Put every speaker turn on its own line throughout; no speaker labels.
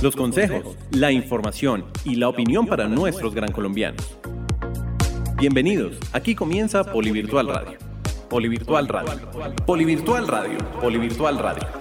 Los consejos, la información y la opinión para nuestros gran colombianos. Bienvenidos, aquí comienza Polivirtual Radio. Polivirtual Radio. Polivirtual Radio. Polivirtual Radio.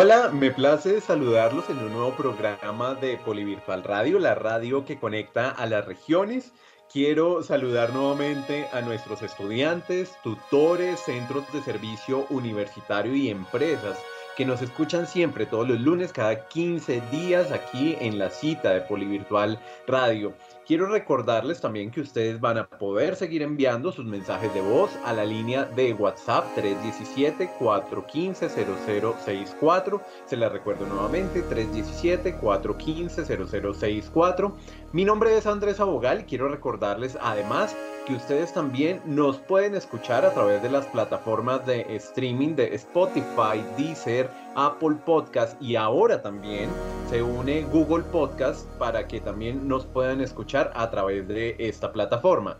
Hola, me place saludarlos en un nuevo programa de Polivirtual Radio, la radio que conecta a las regiones. Quiero saludar nuevamente a nuestros estudiantes, tutores, centros de servicio universitario y empresas que nos escuchan siempre todos los lunes, cada 15 días aquí en la cita de Polivirtual Radio. Quiero recordarles también que ustedes van a poder seguir enviando sus mensajes de voz a la línea de WhatsApp 317-415-0064. Se la recuerdo nuevamente, 317-415-0064. Mi nombre es Andrés Abogal. Quiero recordarles además que ustedes también nos pueden escuchar a través de las plataformas de streaming de Spotify, Deezer, Apple Podcast y ahora también se une Google Podcast para que también nos puedan escuchar a través de esta plataforma.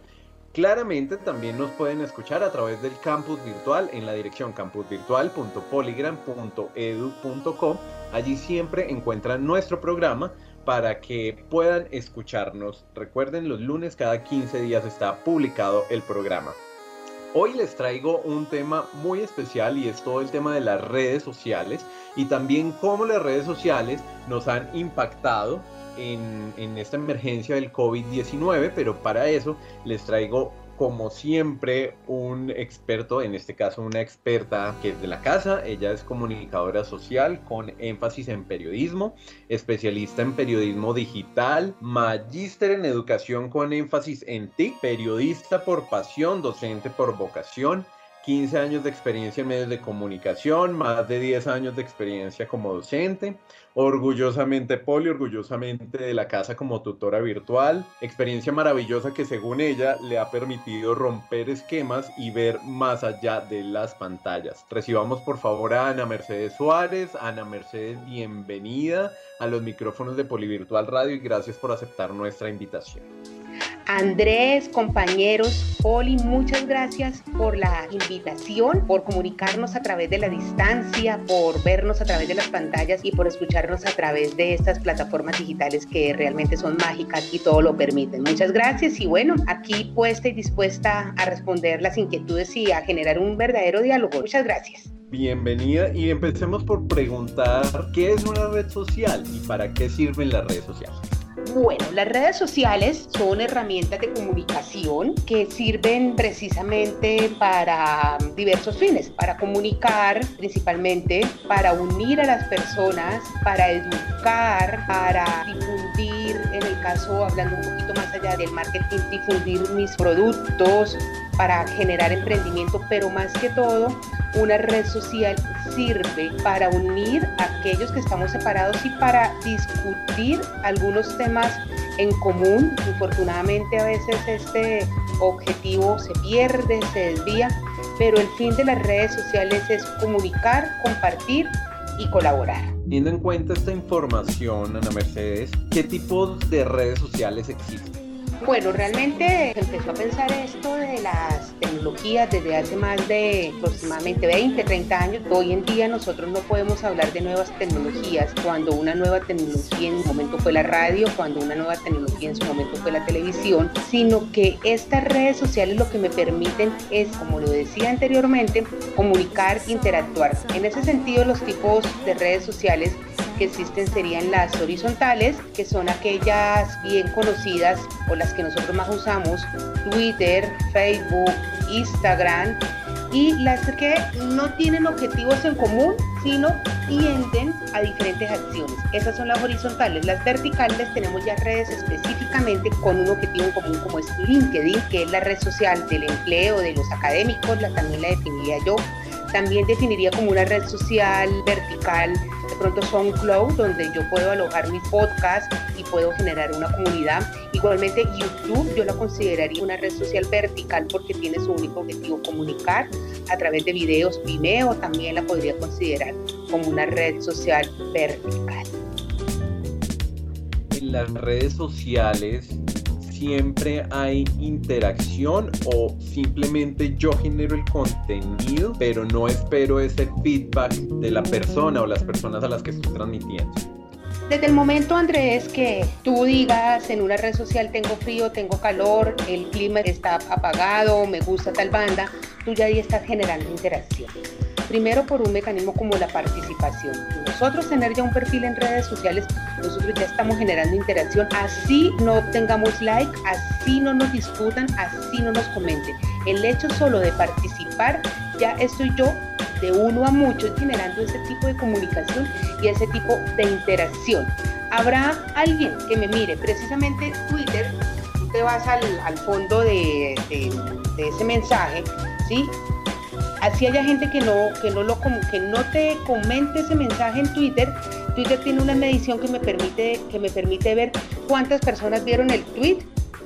Claramente también nos pueden escuchar a través del campus virtual en la dirección campusvirtual.polygram.edu.co. Allí siempre encuentran nuestro programa para que puedan escucharnos. Recuerden, los lunes cada 15 días está publicado el programa. Hoy les traigo un tema muy especial y es todo el tema de las redes sociales y también cómo las redes sociales nos han impactado en, en esta emergencia del COVID-19, pero para eso les traigo como siempre, un experto, en este caso una experta que es de la casa. Ella es comunicadora social con énfasis en periodismo, especialista en periodismo digital, magíster en educación con énfasis en TIC, periodista por pasión, docente por vocación 15 años de experiencia en medios de comunicación, más de 10 años de experiencia como docente, orgullosamente poli, orgullosamente de la casa como tutora virtual, experiencia maravillosa que según ella le ha permitido romper esquemas y ver más allá de las pantallas. Recibamos por favor a Ana Mercedes Suárez. Ana Mercedes, bienvenida a los micrófonos de Polivirtual Radio y gracias por aceptar nuestra invitación.
Andrés, compañeros, Poli, muchas gracias por la invitación, por comunicarnos a través de la distancia, por vernos a través de las pantallas y por escucharnos a través de estas plataformas digitales que realmente son mágicas y todo lo permiten. Muchas gracias y bueno, aquí puesta y dispuesta a responder las inquietudes y a generar un verdadero diálogo. Muchas gracias.
Bienvenida y empecemos por preguntar qué es una red social y para qué sirven las redes sociales.
Bueno, las redes sociales son herramientas de comunicación que sirven precisamente para diversos fines, para comunicar principalmente, para unir a las personas, para educar, para difundir, en el caso hablando un poquito más allá del marketing, difundir mis productos, para generar emprendimiento, pero más que todo, una red social sirve para unir a aquellos que estamos separados y para discutir algunos temas en común. Infortunadamente a veces este objetivo se pierde, se desvía, pero el fin de las redes sociales es comunicar, compartir y colaborar.
Teniendo en cuenta esta información, Ana Mercedes, ¿qué tipos de redes sociales existen?
Bueno, realmente empezó a pensar esto de las tecnologías desde hace más de aproximadamente 20, 30 años. Hoy en día nosotros no podemos hablar de nuevas tecnologías cuando una nueva tecnología en su momento fue la radio, cuando una nueva tecnología en su momento fue la televisión, sino que estas redes sociales lo que me permiten es, como lo decía anteriormente, comunicar, interactuar. En ese sentido, los tipos de redes sociales que existen serían las horizontales, que son aquellas bien conocidas o las que nosotros más usamos, Twitter, Facebook, Instagram, y las que no tienen objetivos en común, sino tienden a diferentes acciones. Esas son las horizontales. Las verticales tenemos ya redes específicamente con un objetivo en común como es LinkedIn, que es la red social del empleo, de los académicos, la, también la definiría yo. También definiría como una red social vertical de pronto SoundCloud, donde yo puedo alojar mis podcasts y puedo generar una comunidad. Igualmente YouTube yo la consideraría una red social vertical porque tiene su único objetivo comunicar a través de videos. Vimeo también la podría considerar como una red social vertical.
en las redes sociales siempre hay interacción o simplemente yo genero el contenido, pero no espero ese feedback de la persona o las personas a las que estoy transmitiendo.
Desde el momento, Andrés, que tú digas en una red social tengo frío, tengo calor, el clima está apagado, me gusta tal banda, tú ya ahí estás generando interacción. Primero por un mecanismo como la participación. Nosotros tener ya un perfil en redes sociales, nosotros ya estamos generando interacción, así no tengamos like, así no nos discutan, así no nos comenten. El hecho solo de participar, ya estoy yo de uno a muchos generando ese tipo de comunicación y ese tipo de interacción. Habrá alguien que me mire, precisamente Twitter, tú te vas al, fondo de, de ese mensaje, ¿sí? Así haya gente que no, que no, lo, que no te comente ese mensaje en Twitter, Twitter tiene una medición que me permite, que me permite ver cuántas personas vieron el tweet,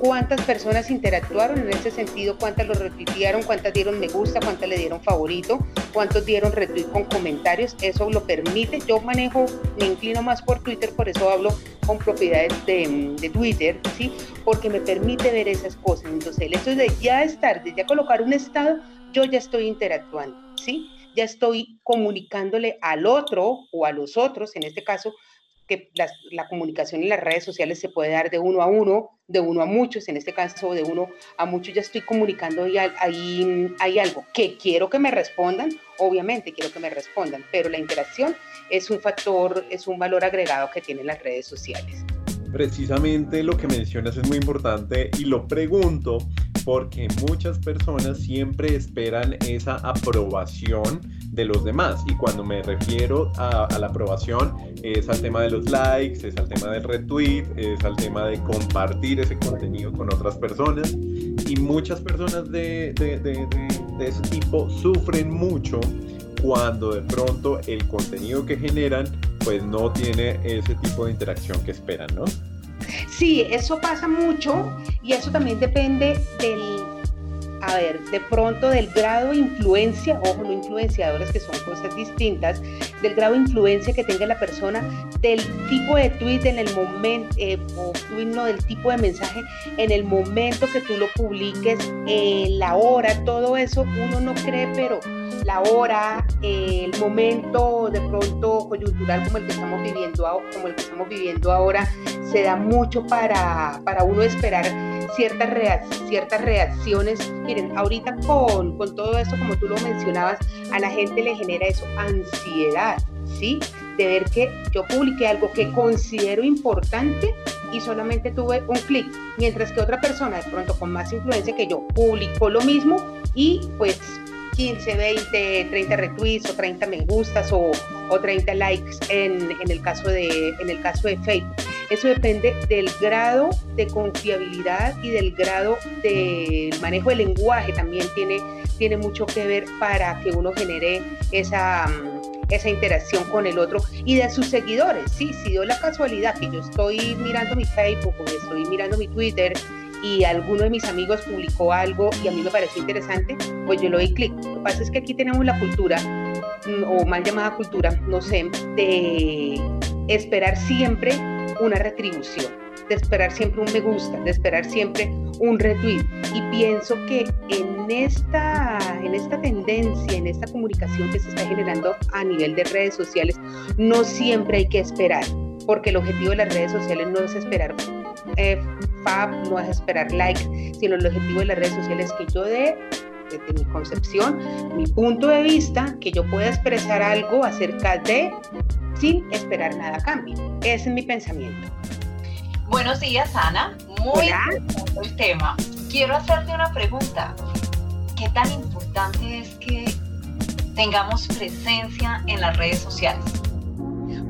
cuántas personas interactuaron en ese sentido, cuántas lo repitieron, cuántas dieron me gusta, cuántas le dieron favorito, cuántos dieron retweet con comentarios, eso lo permite. Yo manejo, me inclino más por Twitter, por eso hablo con propiedades de, de Twitter, ¿sí? Porque me permite ver esas cosas. Entonces, el hecho de ya estar, de ya colocar un estado, yo ya estoy interactuando, ¿sí? Ya estoy comunicándole al otro o a los otros, en este caso, que la, comunicación en las redes sociales se puede dar de uno a uno, de uno a muchos, en este caso de uno a muchos ya estoy comunicando y hay algo que quiero que me respondan, obviamente quiero que me respondan, pero la interacción es un factor, es un valor agregado que tienen las redes sociales.
Precisamente lo que mencionas es muy importante y lo pregunto porque muchas personas siempre esperan esa aprobación de los demás. Y cuando me refiero a, la aprobación es al tema de los likes, es al tema del retweet, es al tema de compartir ese contenido con otras personas. Y muchas personas de, de, de, de ese tipo sufren mucho cuando de pronto el contenido que generan pues no tiene ese tipo de interacción que esperan, ¿no?
Sí, eso pasa mucho y eso también depende del, a ver, de pronto del grado de influencia, ojo, no influenciadores que son cosas distintas, del grado de influencia que tenga la persona, del tipo de tweet en el momento, eh, o tweet no, del tipo de mensaje en el momento que tú lo publiques, eh, la hora, todo eso uno no cree, pero la hora, el momento de pronto coyuntural como el que estamos viviendo, como el que estamos viviendo ahora, se da mucho para, para uno esperar ciertas, ciertas reacciones. Miren, ahorita con, con todo esto, como tú lo mencionabas, a la gente le genera eso, ansiedad, ¿sí? De ver que yo publiqué algo que considero importante y solamente tuve un clic, mientras que otra persona de pronto con más influencia que yo publicó lo mismo y pues 15, 20, 30 retweets o 30 me gustas o, o 30 likes en, en, el caso de, en el caso de Facebook. Eso depende del grado de confiabilidad y del grado de manejo del lenguaje. También tiene, tiene mucho que ver para que uno genere esa, esa interacción con el otro y de sus seguidores. Sí, si dio la casualidad que yo estoy mirando mi Facebook o estoy mirando mi Twitter y alguno de mis amigos publicó algo y a mí me pareció interesante, pues yo le doy clic. Lo que pasa es que aquí tenemos la cultura, mm, o mal llamada cultura, no sé, de esperar siempre una retribución, de esperar siempre un me gusta, de esperar siempre un retweet. Y pienso que en esta, en esta tendencia, en esta comunicación que se está generando a nivel de redes sociales, no siempre hay que esperar, porque el objetivo de las redes sociales no es esperar eh, fab, no es esperar likes, sino el objetivo de las redes sociales es que yo dé desde mi concepción, mi punto de vista, que yo pueda expresar algo acerca de sin esperar nada a cambio. Ese es mi pensamiento.
Buenos días, Ana. Muy interesante el tema. Quiero hacerte una pregunta. ¿Qué tan importante es que tengamos presencia en las redes sociales?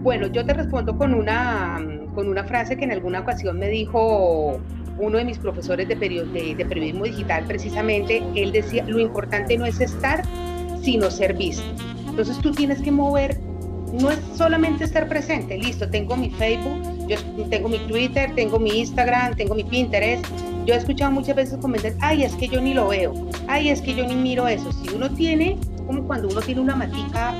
Bueno, yo te respondo con una, con una frase que en alguna ocasión me dijo uno de mis profesores de, periodismo digital, precisamente, él decía, lo importante no es estar, sino ser visto. Entonces tú tienes que mover, no es solamente estar presente, listo, tengo mi Facebook, yo tengo mi Twitter, tengo mi Instagram, tengo mi Pinterest. Yo he escuchado muchas veces comentarios, ay, es que yo ni lo veo, ay, es que yo ni miro eso. Si uno tiene como cuando uno tiene una matica,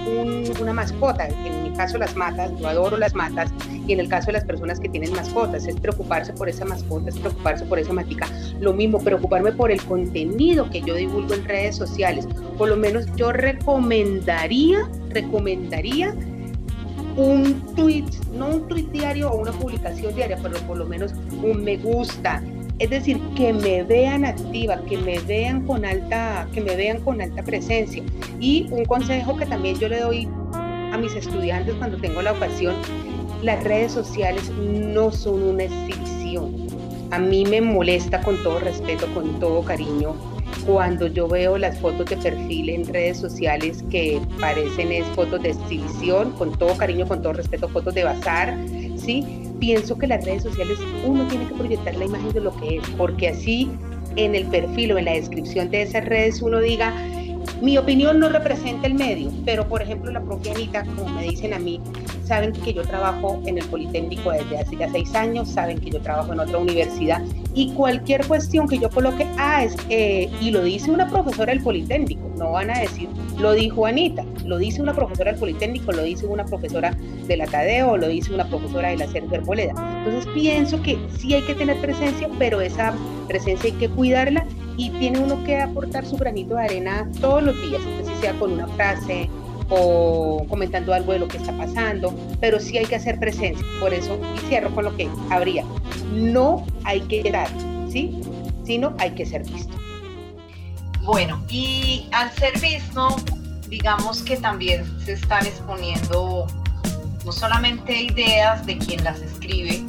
una mascota. En mi caso las matas, yo adoro las matas, y en el caso de las personas que tienen mascotas, es preocuparse por esa mascota, es preocuparse por esa matica. Lo mismo, preocuparme por el contenido que yo divulgo en redes sociales. Por lo menos yo recomendaría, recomendaría un tweet, no un tweet diario o una publicación diaria, pero por lo menos un me gusta, es decir, que me vean activa, que me vean con alta, que me vean con alta presencia. Y un consejo que también yo le doy a mis estudiantes cuando tengo la ocasión, las redes sociales no son una exhibición. A mí me molesta con todo respeto, con todo cariño, cuando yo veo las fotos de perfil en redes sociales que parecen es fotos de exhibición, con todo cariño, con todo respeto, fotos de bazar, ¿sí? pienso que las redes sociales uno tiene que proyectar la imagen de lo que es, porque así en el perfil o en la descripción de esas redes uno diga, mi opinión no representa el medio, pero por ejemplo la propia Anita, como me dicen a mí, saben que yo trabajo en el Politécnico desde hace ya seis años, saben que yo trabajo en otra universidad y cualquier cuestión que yo coloque, ah, es, eh, y lo dice una profesora del Politécnico, no van a decir, lo dijo Anita, lo dice una profesora del Politécnico, lo dice una profesora de la Tadeo, lo dice una profesora de la Sergio Arboleda. Entonces pienso que sí hay que tener presencia, pero esa presencia hay que cuidarla y tiene uno que aportar su granito de arena todos los días, así sea con una frase o comentando algo de lo que está pasando, pero sí hay que hacer presencia. Por eso, y cierro con lo que habría, no hay que dar, ¿sí? Sino hay que ser visto.
Bueno, y al ser visto, digamos que también se están exponiendo no solamente ideas de quien las escribe,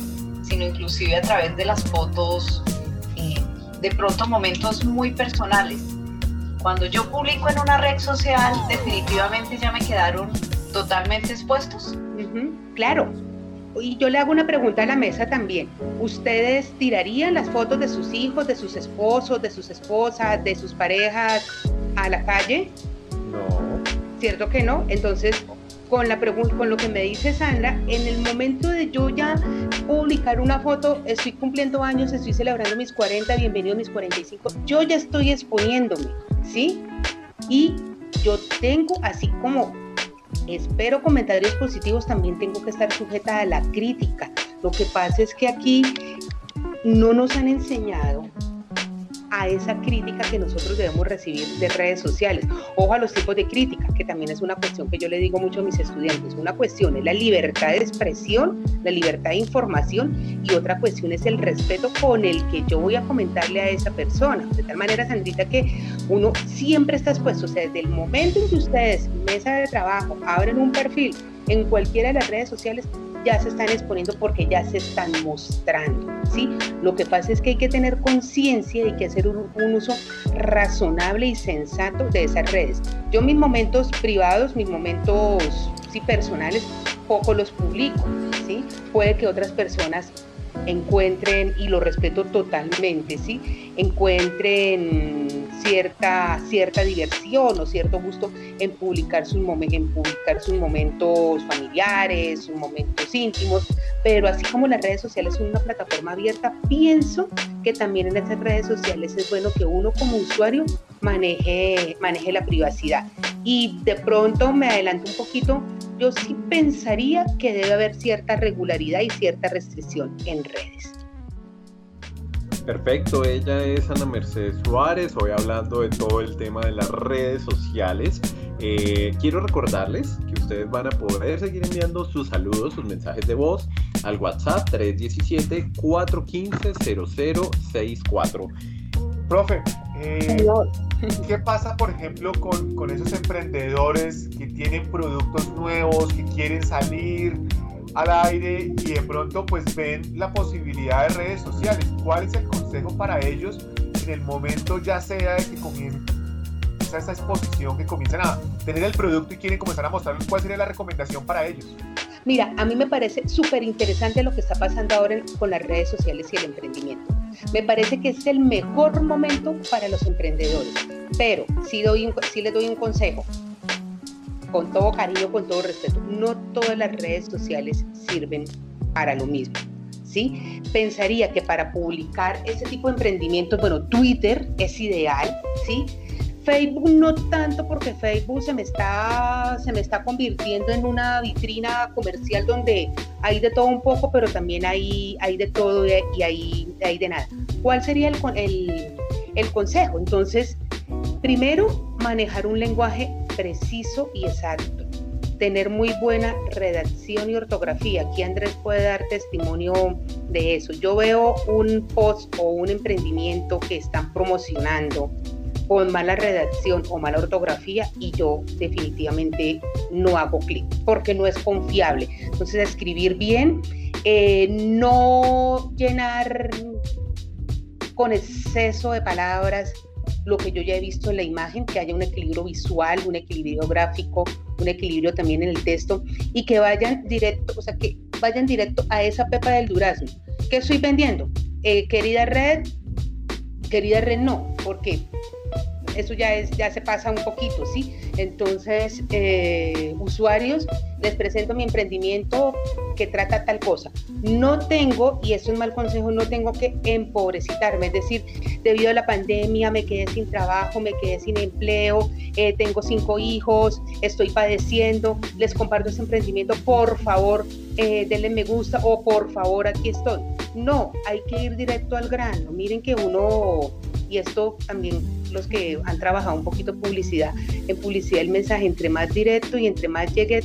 sino inclusive a través de las fotos de pronto momentos muy personales. Cuando yo publico en una red social, definitivamente ya me quedaron totalmente expuestos.
claro. Y yo le hago una pregunta a la mesa también. ¿Ustedes tirarían las fotos de sus hijos, de sus esposos, de sus esposas, de sus parejas a la calle?
No.
¿Cierto que no? Entonces, con, la con lo que me dice Sandra, en el momento de yo ya publicar una foto, estoy cumpliendo años, estoy celebrando mis 40, bienvenido a mis 45, yo ya estoy exponiéndome, ¿sí? Y yo tengo, así como espero comentarios positivos, también tengo que estar sujeta a la crítica. Lo que pasa es que aquí no nos han enseñado a esa crítica que nosotros debemos recibir de redes sociales. Ojo a los tipos de crítica, que también es una cuestión que yo le digo mucho a mis estudiantes. Una cuestión es la libertad de expresión, la libertad de información y otra cuestión es el respeto con el que yo voy a comentarle a esa persona. De tal manera, Sandrita, que uno siempre está expuesto, o sea, desde el momento en que ustedes, mesa de trabajo, abren un perfil en cualquiera de las redes sociales, ya se están exponiendo porque ya se están mostrando, ¿sí? Lo que pasa es que hay que tener conciencia y que hacer un, uso razonable y sensato de esas redes. Yo mis momentos privados, mis momentos sí, personales, poco los publico, ¿sí? Puede que otras personas encuentren, y lo respeto totalmente, ¿sí? Encuentren cierta, cierta diversión o cierto gusto en publicar, sus en publicar sus momentos familiares, sus momentos íntimos, pero así como las redes sociales son una plataforma abierta, pienso que también en esas redes sociales es bueno que uno como usuario maneje, maneje la privacidad. Y de pronto me adelanto un poquito, yo sí pensaría que debe haber cierta regularidad y cierta restricción en redes.
Perfecto, ella es Ana Mercedes Suárez, hoy hablando de todo el tema de las redes sociales. Eh, quiero recordarles que ustedes van a poder seguir enviando sus saludos, sus mensajes de voz al WhatsApp 317-415-0064.
Profe, eh, ¿qué pasa, por ejemplo, con, con esos emprendedores que tienen productos nuevos, que quieren salir? al aire y de pronto pues ven la posibilidad de redes sociales. ¿Cuál es el consejo para ellos en el momento ya sea de que comiencen esa exposición, que comiencen a tener el producto y quieren comenzar a mostrarlos? ¿Cuál sería la recomendación para ellos?
Mira, a mí me parece súper interesante lo que está pasando ahora con las redes sociales y el emprendimiento. Me parece que es el mejor momento para los emprendedores, pero si, doy si les doy un consejo, con todo cariño, con todo respeto, no todas las redes sociales sirven para lo mismo. ¿Sí? Pensaría que para publicar ese tipo de emprendimientos, bueno, Twitter es ideal, ¿sí? Facebook no tanto porque Facebook se me está se me está convirtiendo en una vitrina comercial donde hay de todo un poco, pero también hay, hay de todo y hay, hay de nada. ¿Cuál sería el, el, el consejo? Entonces, primero, manejar un lenguaje preciso y exacto tener muy buena redacción y ortografía. Aquí Andrés puede dar testimonio de eso. Yo veo un post o un emprendimiento que están promocionando con mala redacción o mala ortografía y yo definitivamente no hago clic porque no es confiable. Entonces escribir bien, eh, no llenar con exceso de palabras lo que yo ya he visto en la imagen, que haya un equilibrio visual, un equilibrio gráfico, un equilibrio también en el texto y que vayan directo, o sea, que vayan directo a esa pepa del durazno. ¿Qué estoy vendiendo? Eh, querida red, querida red no, porque eso ya, es, ya se pasa un poquito, ¿sí? Entonces, eh, usuarios, les presento mi emprendimiento que trata tal cosa. No tengo, y es mal consejo, no tengo que empobrecitarme, es decir, debido a la pandemia me quedé sin trabajo, me quedé sin empleo, eh, tengo cinco hijos, estoy padeciendo, les comparto este emprendimiento, por favor, eh, denle me gusta o por favor, aquí estoy. No, hay que ir directo al grano. Miren que uno y esto también los que han trabajado un poquito publicidad, en publicidad el mensaje entre más directo y entre más llegue,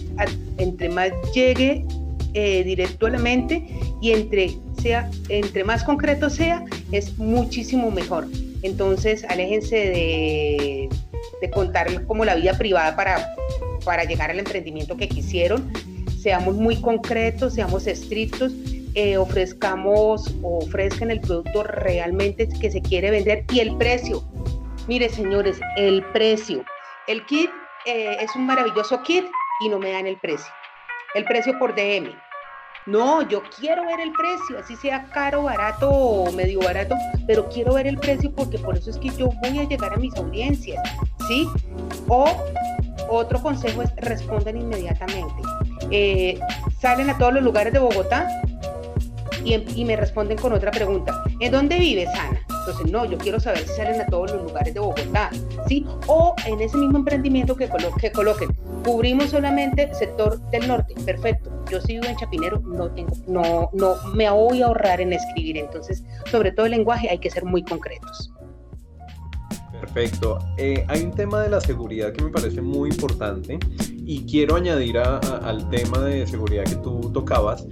entre más llegue eh, directo a la mente y entre, sea, entre más concreto sea, es muchísimo mejor. Entonces, aléjense de, de contar como la vida privada para, para llegar al emprendimiento que quisieron. Seamos muy concretos, seamos estrictos eh, ofrezcamos o ofrezcan el producto realmente que se quiere vender y el precio. Mire, señores, el precio. El kit eh, es un maravilloso kit y no me dan el precio. El precio por DM. No, yo quiero ver el precio, así sea caro, barato o medio barato, pero quiero ver el precio porque por eso es que yo voy a llegar a mis audiencias, ¿sí? O otro consejo es respondan inmediatamente. Eh, salen a todos los lugares de Bogotá, y, me responden con otra pregunta. ¿En dónde vives, Ana? Entonces, no, yo quiero saber si salen a todos los lugares de Bogotá, ¿sí? O en ese mismo emprendimiento que, que coloquen, cubrimos solamente sector del norte, perfecto. Yo si vivo en Chapinero, no tengo, no, no, me voy a ahorrar en escribir. Entonces, sobre todo el lenguaje, hay que ser muy concretos.
Perfecto. Eh, hay un tema de la seguridad que me parece muy importante y quiero añadir al tema de seguridad que tú tocabas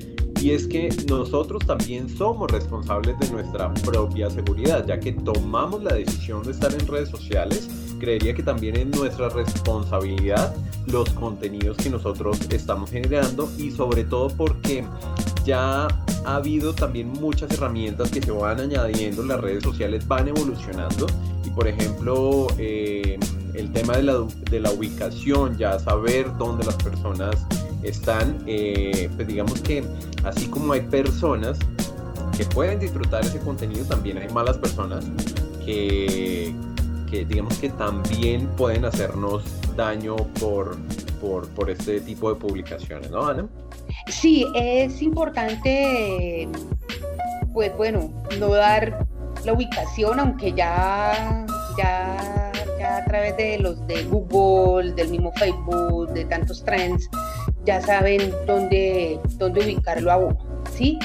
y es que nosotros también somos responsables de nuestra propia seguridad, ya que tomamos la decisión de estar en redes sociales, creería que también es nuestra responsabilidad los contenidos que nosotros estamos generando y sobre todo porque ya ha habido también muchas herramientas que se van añadiendo, las redes sociales van evolucionando por ejemplo eh, el tema de la, de la ubicación, ya saber dónde las personas están, eh, pues digamos que así como hay personas que pueden disfrutar ese contenido, también hay malas personas que, que digamos que también pueden hacernos daño por, por, por este tipo de publicaciones, ¿no, Ana?
Sí, es importante, pues bueno, no dar la ubicación, aunque ya, ya, ya a través de los de Google, del mismo Facebook, de tantos trends, ya saben dónde, dónde ubicarlo a uno, ¿sí?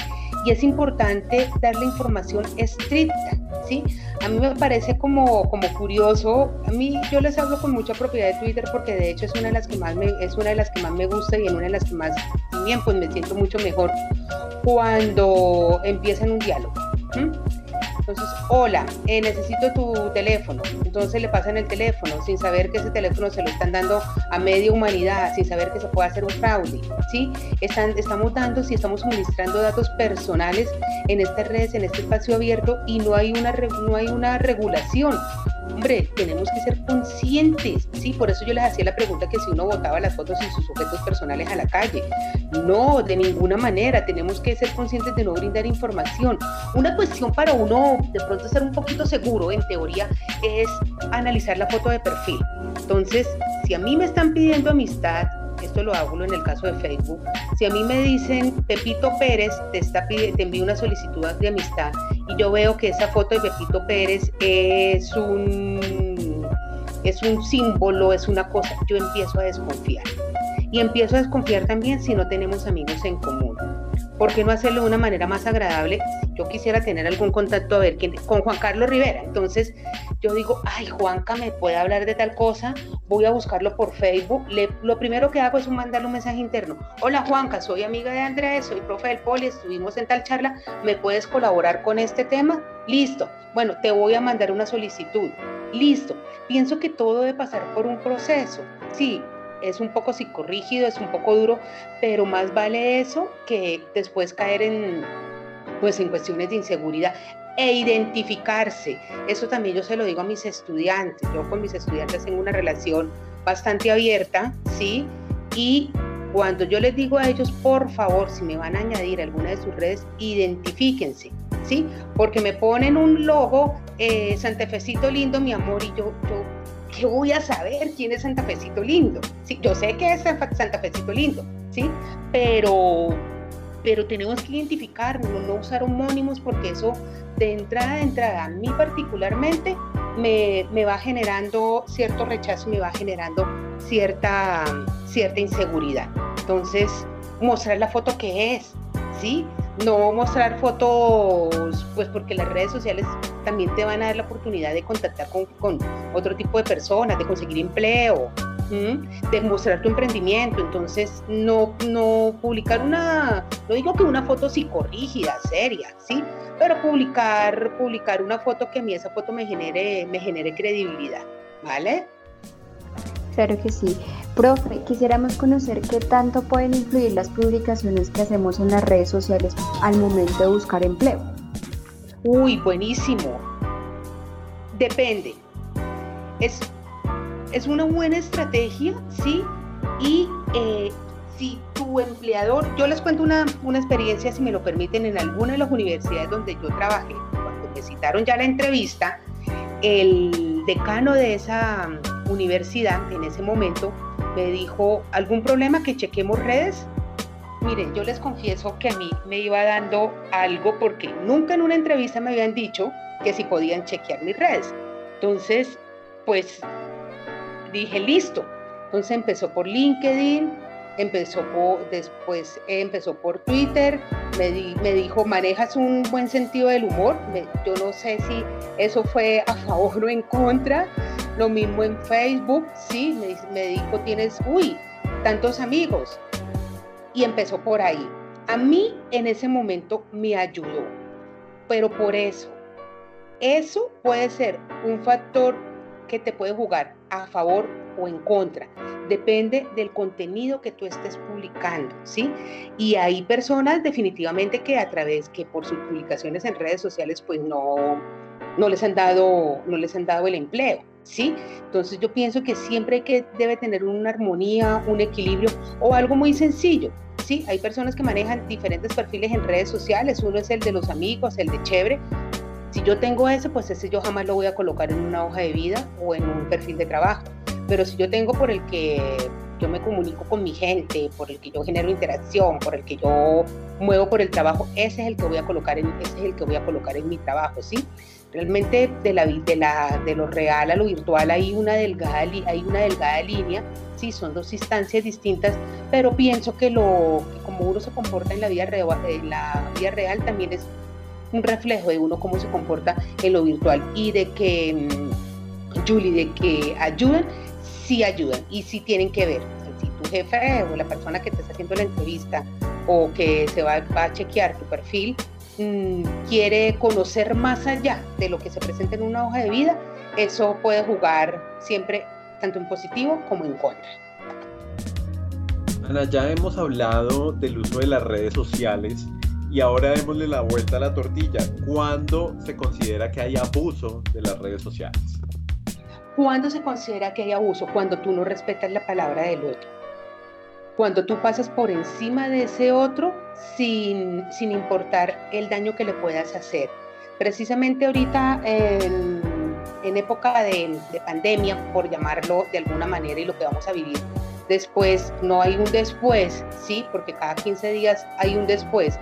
Y es importante darle información estricta, ¿sí? A mí me parece como, como curioso, a mí yo les hablo con mucha propiedad de Twitter porque de hecho es una de las que más me, es una de las que más me gusta y en una de las que más bien pues me siento mucho mejor cuando empiezan un diálogo. Entonces, hola, eh, necesito tu teléfono. Entonces le pasan el teléfono sin saber que ese teléfono se lo están dando a media humanidad, sin saber que se puede hacer un fraude. ¿sí? Están, estamos dando, si estamos suministrando datos personales en estas redes, en este espacio abierto y no hay una, no hay una regulación hombre, tenemos que ser conscientes, ¿sí? Por eso yo les hacía la pregunta que si uno botaba las fotos y sus objetos personales a la calle. No, de ninguna manera, tenemos que ser conscientes de no brindar información. Una cuestión para uno de pronto ser un poquito seguro, en teoría, es analizar la foto de perfil. Entonces, si a mí me están pidiendo amistad, lo hago en el caso de Facebook, si a mí me dicen Pepito Pérez te, está te envío una solicitud de amistad y yo veo que esa foto de Pepito Pérez es un es un símbolo, es una cosa, yo empiezo a desconfiar. Y empiezo a desconfiar también si no tenemos amigos en común. ¿Por qué no hacerlo de una manera más agradable? Yo quisiera tener algún contacto a ver quién, con Juan Carlos Rivera. Entonces yo digo, ay, Juanca me puede hablar de tal cosa, voy a buscarlo por Facebook. lo primero que hago es mandarle un mensaje interno. Hola Juanca, soy amiga de Andrés, soy profe del Poli, estuvimos en tal charla, ¿me puedes colaborar con este tema? Listo. Bueno, te voy a mandar una solicitud. Listo. Pienso que todo debe pasar por un proceso. Sí, es un poco psicorrígido, es un poco duro, pero más vale eso que después caer en, pues, en cuestiones de inseguridad e identificarse. Eso también yo se lo digo a mis estudiantes. Yo con mis estudiantes tengo una relación bastante abierta, ¿sí? Y cuando yo les digo a ellos, por favor, si me van a añadir alguna de sus redes, identifíquense, ¿sí? Porque me ponen un logo, eh, Santa Fecito lindo, mi amor, y yo ¿qué voy a saber quién es Santa Fecito Lindo? Sí, yo sé que es Santa Fecito Lindo, ¿sí? Pero, pero tenemos que identificarnos, no usar homónimos porque eso de entrada de entrada, a mí particularmente, me, me va generando cierto rechazo, me va generando cierta, cierta inseguridad. Entonces, mostrar la foto que es, no mostrar fotos, pues porque las redes sociales también te van a dar la oportunidad de contactar con, otro tipo de personas, de conseguir empleo, de mostrar tu emprendimiento. Entonces, no, no publicar una, no digo que una foto psicorrígida, seria, ¿sí? Pero publicar, publicar una foto que a mí esa foto me genere, me genere credibilidad, ¿vale?
Claro que sí. Profe, quisiéramos conocer qué tanto pueden influir las publicaciones que hacemos en las redes sociales al momento de buscar empleo.
Uy, buenísimo. Depende. Es, es una buena estrategia, ¿sí? Y eh, si tu empleador, yo les cuento una, una experiencia, si me lo permiten, en alguna de las universidades donde yo trabajé, cuando me citaron ya la entrevista, el decano de esa universidad en ese momento me dijo, ¿algún problema que chequemos redes? Miren, yo les confieso que a mí me iba dando algo porque nunca en una entrevista me habían dicho que si podían chequear mis redes. Entonces, pues dije, listo. Entonces empezó por LinkedIn, empezó por, después empezó por Twitter, me, me, dijo, manejas un buen sentido del humor, yo no sé si eso fue a favor o en contra, lo mismo en Facebook, sí, me, me dijo, tienes, uy, tantos amigos, y empezó por ahí. A mí en ese momento me ayudó, pero por eso, eso puede ser un factor que te puede jugar a favor o en contra. Depende del contenido que tú estés publicando, ¿sí? Y hay personas definitivamente que a través, que por sus publicaciones en redes sociales, pues no, no les han dado, no les han dado el empleo, ¿sí? Entonces yo pienso que siempre que debe tener una armonía, un equilibrio o algo muy sencillo. Sí, hay personas que manejan diferentes perfiles en redes sociales, uno es el de los amigos, el de chévere, si yo tengo ese, pues ese yo jamás lo voy a colocar en una hoja de vida o en un perfil de trabajo. Pero si yo tengo por el que yo me comunico con mi gente, por el que yo genero interacción, por el que yo muevo por el trabajo, ese es el que voy a colocar en, ese es el que voy a colocar en mi trabajo, ¿sí? Realmente de, la, de, la, de lo real a lo virtual hay una delgada, hay una delgada línea, sí, son dos instancias distintas, pero pienso que lo como uno se comporta en la vida real, en la vida real también es un reflejo de uno cómo se comporta en lo virtual y de que, mm, Julie, de que ayudan, sí ayudan y sí tienen que ver. Si tu jefe o la persona que te está haciendo la entrevista o que se va, a chequear tu perfil mm, quiere conocer más allá de lo que se presenta en una hoja de vida, eso puede jugar siempre tanto en positivo como en contra.
Ana, ya hemos hablado del uso de las redes sociales y ahora démosle la vuelta a la tortilla. ¿Cuándo se considera que hay abuso de las redes sociales?
¿Cuándo se considera que hay abuso? Cuando tú no respetas la palabra del otro. Cuando tú pasas por encima de ese otro sin, sin importar el daño que le puedas hacer. Precisamente ahorita en, época de, de pandemia, por llamarlo de alguna manera, y lo que vamos a vivir después, no hay un después, ¿sí? Porque cada 15 días hay un después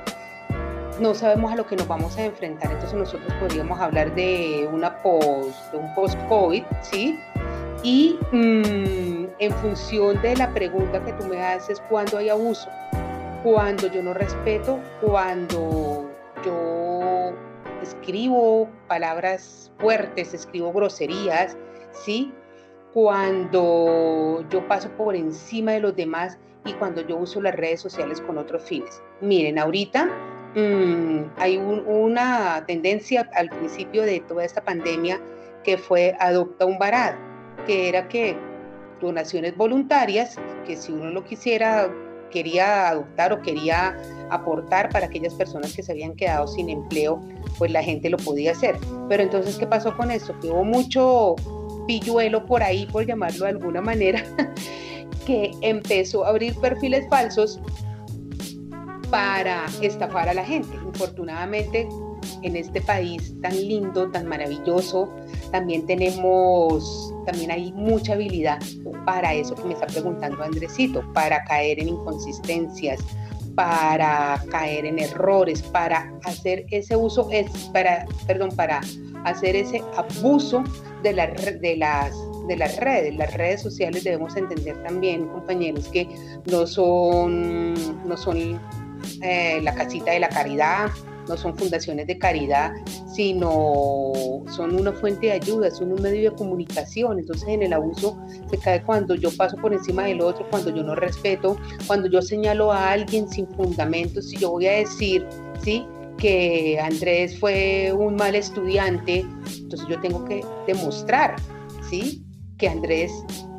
no sabemos a lo que nos vamos a enfrentar, entonces nosotros podríamos hablar de una post, un post-COVID, ¿sí? Y mm, en función de la pregunta que tú me haces, ¿cuándo hay abuso? Cuando yo no respeto, cuando yo escribo palabras fuertes, escribo groserías, ¿sí? Cuando yo paso por encima de los demás y cuando yo uso las redes sociales con otros fines. Miren, ahorita mm, hay una tendencia al principio de toda esta pandemia que fue adopta un varado, que era que donaciones voluntarias, que si uno lo quisiera, quería adoptar o quería aportar para aquellas personas que se habían quedado sin empleo, pues la gente lo podía hacer. Pero entonces, ¿qué pasó con eso? Que hubo mucho pilluelo por ahí, por llamarlo de alguna manera, que empezó a abrir perfiles falsos para estafar a la gente. Infortunadamente, en este país tan lindo, tan maravilloso, también tenemos, también hay mucha habilidad para eso que me está preguntando Andresito, para caer en inconsistencias, para caer en errores, para hacer ese uso, es, para, perdón, para hacer ese abuso de, la, de las de las redes. Las redes sociales debemos entender también, compañeros, que no son, no son eh, la casita de la caridad, no son fundaciones de caridad, sino son una fuente de ayuda, son un medio de comunicación. Entonces en el abuso se cae cuando yo paso por encima del otro, cuando yo no respeto, cuando yo señalo a alguien sin fundamentos, si yo voy a decir, ¿sí? que Andrés fue un mal estudiante, entonces yo tengo que demostrar, ¿sí? que Andrés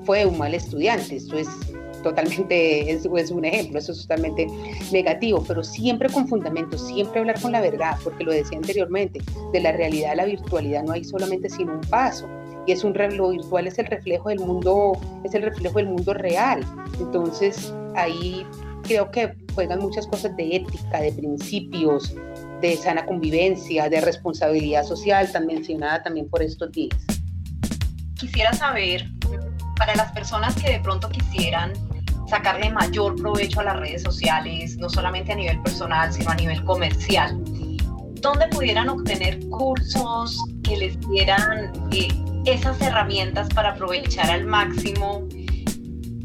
fue un mal estudiante. Esto es totalmente, es, un ejemplo, eso es totalmente negativo, pero siempre con fundamento, siempre hablar con la verdad, porque lo decía anteriormente, de la realidad la virtualidad no hay solamente sino un paso. Y es un lo virtual es el reflejo del mundo, es el reflejo del mundo real. Entonces, ahí creo que juegan muchas cosas de ética, de principios, de sana convivencia, de responsabilidad social, tan mencionada también por estos días
quisiera saber, para las personas que de pronto quisieran sacarle mayor provecho a las redes sociales, no solamente a nivel personal, sino a nivel comercial, ¿dónde pudieran obtener cursos que les dieran eh, esas herramientas para aprovechar al máximo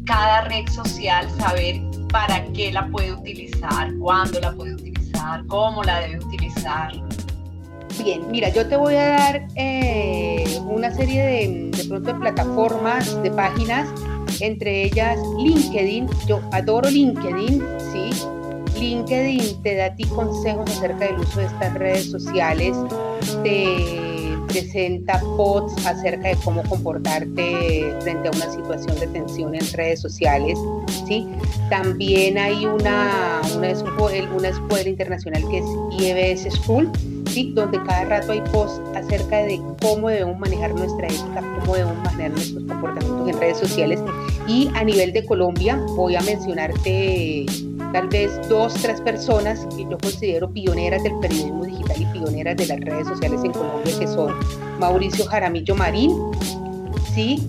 cada red social, saber para qué la puede utilizar, cuándo la puede utilizar, cómo la debe utilizar?
Bien, mira, yo te voy a dar eh, una serie de, de pronto de plataformas, de páginas, entre ellas LinkedIn. Yo adoro LinkedIn, ¿sí? LinkedIn te da a ti consejos acerca del uso de estas redes sociales, te presenta posts acerca de cómo comportarte frente a una situación de tensión en redes sociales, ¿sí? También hay una, una, una escuela internacional que es IEBS School, donde cada rato hay posts acerca de cómo debemos manejar nuestra ética, cómo debemos manejar nuestros comportamientos en redes sociales. Y a nivel de Colombia, voy a mencionarte tal vez dos, tres personas que yo considero pioneras del periodismo digital y pioneras de las redes sociales en Colombia, que son Mauricio Jaramillo Marín, sí,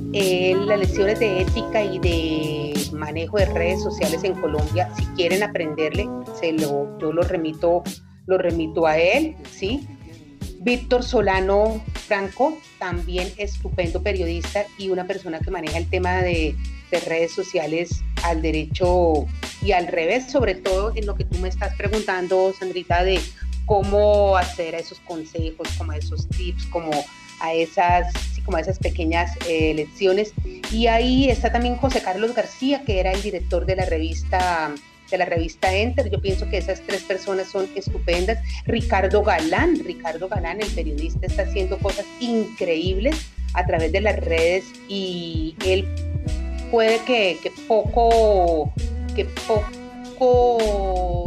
las lecciones de ética y de manejo de redes sociales en Colombia, si quieren aprenderle, se lo, yo lo remito lo remito a él, ¿sí? Víctor Solano Franco, también estupendo periodista y una persona que maneja el tema de, redes sociales al derecho y al revés, sobre todo en lo que tú me estás preguntando, Sandrita, de cómo hacer a esos consejos, como a esos tips, como a esas, como a esas pequeñas eh, lecciones. Y ahí está también José Carlos García, que era el director de la revista de la revista Enter. Yo pienso que esas tres personas son estupendas. Ricardo Galán, Ricardo Galán, el periodista, está haciendo cosas increíbles a través de las redes y él puede que, poco, que poco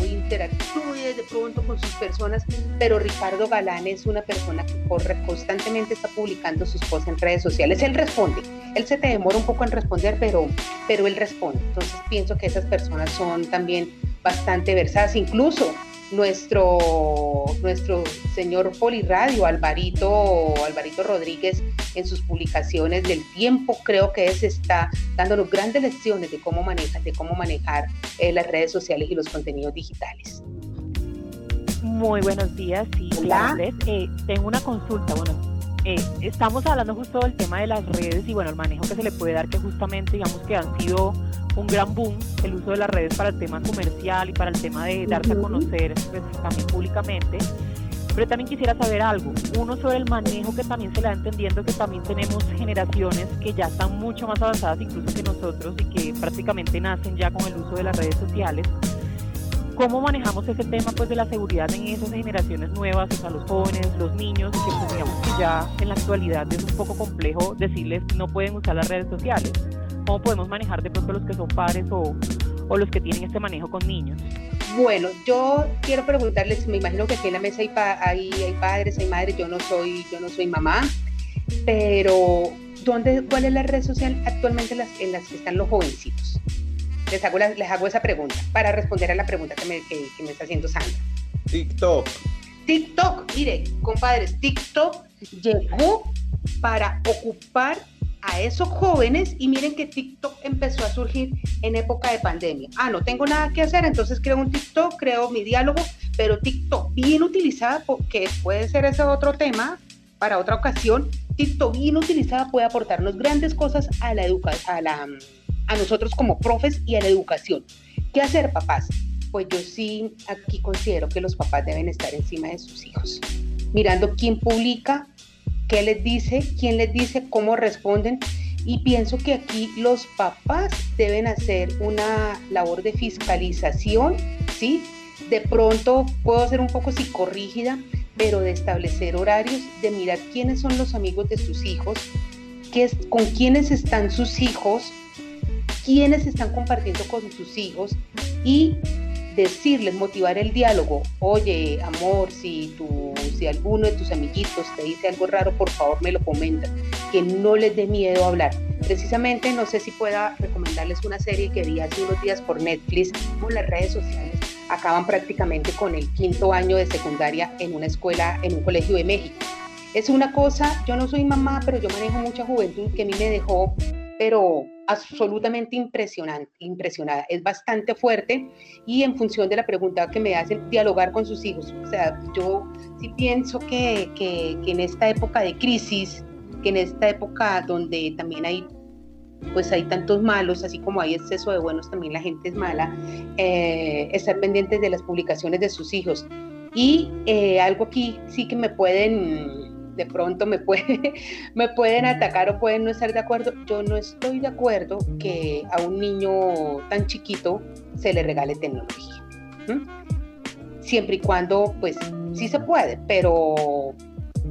interactúe de pronto con sus personas, pero Ricardo Galán es una persona que constantemente está publicando sus cosas en redes sociales. Él responde, él se te demora un poco en responder, pero, pero él responde. Entonces pienso que esas personas son también bastante versadas, incluso nuestro, nuestro señor Poliradio, Alvarito, Alvarito Rodríguez, en sus publicaciones del tiempo, creo que es, está dándonos grandes lecciones de cómo manejar, de cómo manejar eh, las redes sociales y los contenidos digitales.
Muy buenos días, sí, Hola. Eh, tengo una consulta, bueno, eh, estamos hablando justo del tema de las redes y bueno, el manejo que se le puede dar, que justamente digamos que han sido un gran boom el uso de las redes para el tema comercial y para el tema de darse a conocer pues, también públicamente. Pero también quisiera saber algo, uno sobre el manejo que también se le da entendiendo que también tenemos generaciones que ya están mucho más avanzadas incluso que nosotros y que prácticamente nacen ya con el uso de las redes sociales. ¿Cómo manejamos ese tema pues de la seguridad en esas generaciones nuevas, o sea, los jóvenes, los niños, pues que ya en la actualidad es un poco complejo decirles no pueden usar las redes sociales? ¿Cómo podemos manejar de pronto los que son padres o, o los que tienen este manejo con niños?
Bueno, yo quiero preguntarles, me imagino que aquí en la mesa hay, hay, padres, hay madres, yo no soy, yo no soy mamá, pero ¿dónde, ¿cuál es la red social actualmente en las, en las que están los jovencitos? Les hago, les hago esa pregunta para responder a la pregunta que me, que, me está haciendo Sandra.
TikTok.
TikTok, mire, compadres, TikTok llegó para ocupar a esos jóvenes y miren que TikTok empezó a surgir en época de pandemia. Ah, no tengo nada que hacer, entonces creo un TikTok, creo mi diálogo, pero TikTok bien utilizada, porque puede ser ese otro tema para otra ocasión, TikTok bien utilizada puede aportarnos grandes cosas a la a la a nosotros como profes y a la educación. ¿Qué hacer, papás? Pues yo sí aquí considero que los papás deben estar encima de sus hijos, mirando quién publica, qué les dice, quién les dice, cómo responden. Y pienso que aquí los papás deben hacer una labor de fiscalización, ¿sí? De pronto puedo ser un poco psicorrígida, pero de establecer horarios, de mirar quiénes son los amigos de sus hijos, qué con quiénes están sus hijos, quiénes están compartiendo con sus hijos y decirles, motivar el diálogo. Oye, amor, si, tu, si alguno de tus amiguitos te dice algo raro, por favor me lo comenta. Que no les dé miedo hablar. Precisamente, no sé si pueda recomendarles una serie que vi hace unos días por Netflix, con las redes sociales. Acaban prácticamente con el quinto año de secundaria en una escuela, en un colegio de México. Es una cosa, yo no soy mamá, pero yo manejo mucha juventud que a mí me dejó, pero absolutamente impresionante, impresionada. Es bastante fuerte y en función de la pregunta que me hacen, dialogar con sus hijos. O sea, yo sí pienso que, que, en esta época de crisis, que en esta época donde también hay pues hay tantos malos, así como hay exceso de buenos, también la gente es mala, eh, estar pendientes de las publicaciones de sus hijos. Y eh, algo aquí sí que me pueden de pronto me, puede, me pueden atacar o pueden no estar de acuerdo. Yo no estoy de acuerdo que a un niño tan chiquito se le regale tecnología. Siempre y cuando, pues, sí se puede, pero,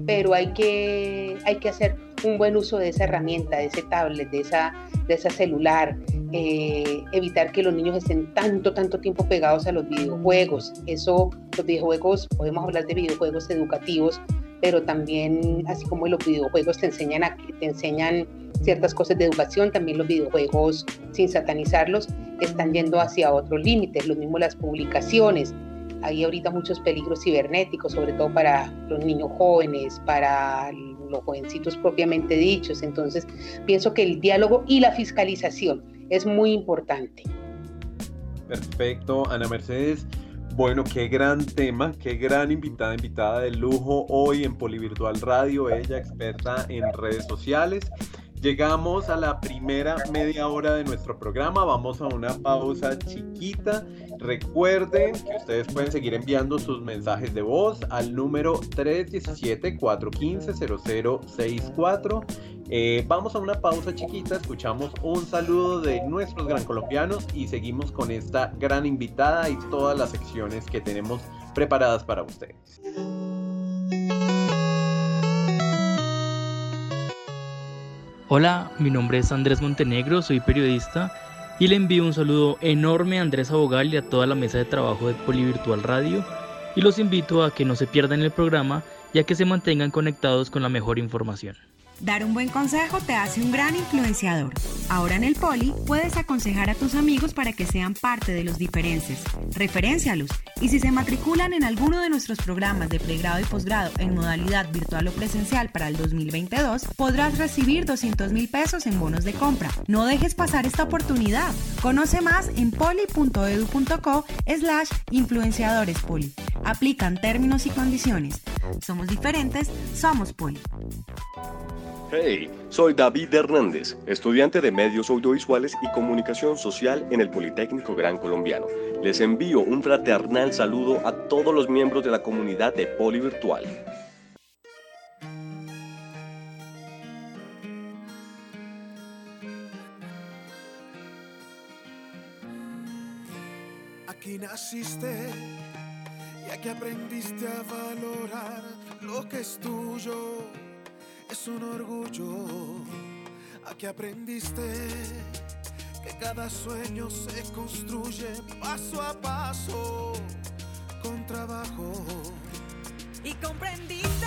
pero hay, que, hay que hacer un buen uso de esa herramienta, de ese tablet, de esa, de esa celular, eh, evitar que los niños estén tanto, tanto tiempo pegados a los videojuegos. Eso, los videojuegos, podemos hablar de videojuegos educativos, pero también, así como los videojuegos te enseñan, te enseñan ciertas cosas de educación, también los videojuegos, sin satanizarlos, están yendo hacia otros límites, lo mismo las publicaciones. Hay ahorita muchos peligros cibernéticos, sobre todo para los niños jóvenes, para los jovencitos propiamente dichos. Entonces, pienso que el diálogo y la fiscalización es muy importante.
Perfecto, Ana Mercedes. Bueno, qué gran tema, qué gran invitada, invitada de lujo hoy en Polivirtual Radio, ella experta en redes sociales. Llegamos a la primera media hora de nuestro programa, vamos a una pausa chiquita. Recuerden que ustedes pueden seguir enviando sus mensajes de voz al número 317-415-0064 eh, vamos a una pausa chiquita, escuchamos un saludo de nuestros gran colombianos y seguimos con esta gran invitada y todas las secciones que tenemos preparadas para ustedes.
Hola, mi nombre es Andrés Montenegro, soy periodista y le envío un saludo enorme a Andrés Abogal y a toda la mesa de trabajo de Polivirtual Radio y los invito a que no se pierdan el programa y a que se mantengan conectados con la mejor información.
Dar un buen consejo te hace un gran influenciador. Ahora en el Poli puedes aconsejar a tus amigos para que sean parte de los diferentes. Referencialos y si se matriculan en alguno de nuestros programas de pregrado y posgrado en modalidad virtual o presencial para el 2022, podrás recibir 200 mil pesos en bonos de compra. No dejes pasar esta oportunidad. Conoce más en poli.edu.co slash influenciadores poli. Aplican términos y condiciones. Somos diferentes, somos Poli.
Hey, soy David Hernández, estudiante de Medios Audiovisuales y Comunicación Social en el Politécnico Gran Colombiano. Les envío un fraternal saludo a todos los miembros de la comunidad de Poli Virtual.
Aquí naciste y aquí aprendiste a valorar lo que es tuyo. Es un orgullo. Aquí aprendiste que cada sueño se construye paso a paso con trabajo.
Y comprendiste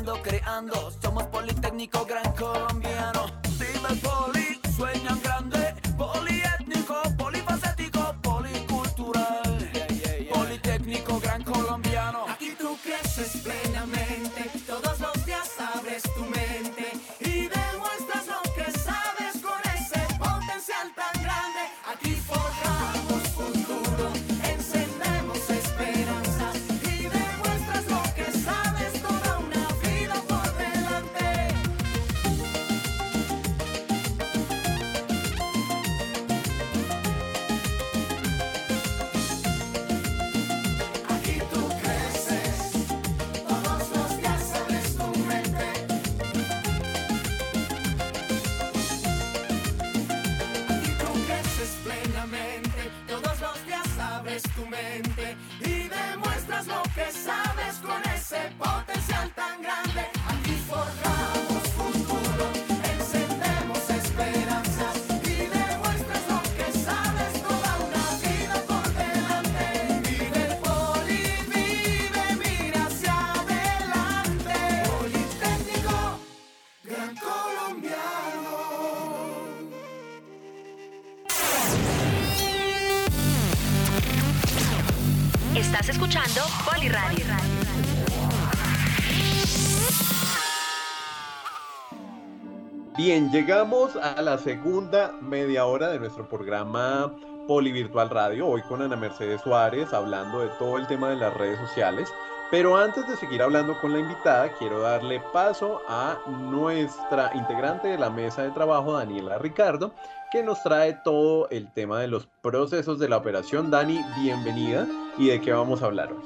oeste soñando,
Estás escuchando Poliradio.
Bien, llegamos a la segunda media hora de nuestro programa Polivirtual Radio, hoy con Ana Mercedes Suárez hablando de todo el tema de las redes sociales. Pero antes de seguir hablando con la invitada, quiero darle paso a nuestra integrante de la mesa de trabajo, Daniela Ricardo, que nos trae todo el tema de los procesos de la operación. Dani, bienvenida. ¿Y de qué vamos a hablar hoy?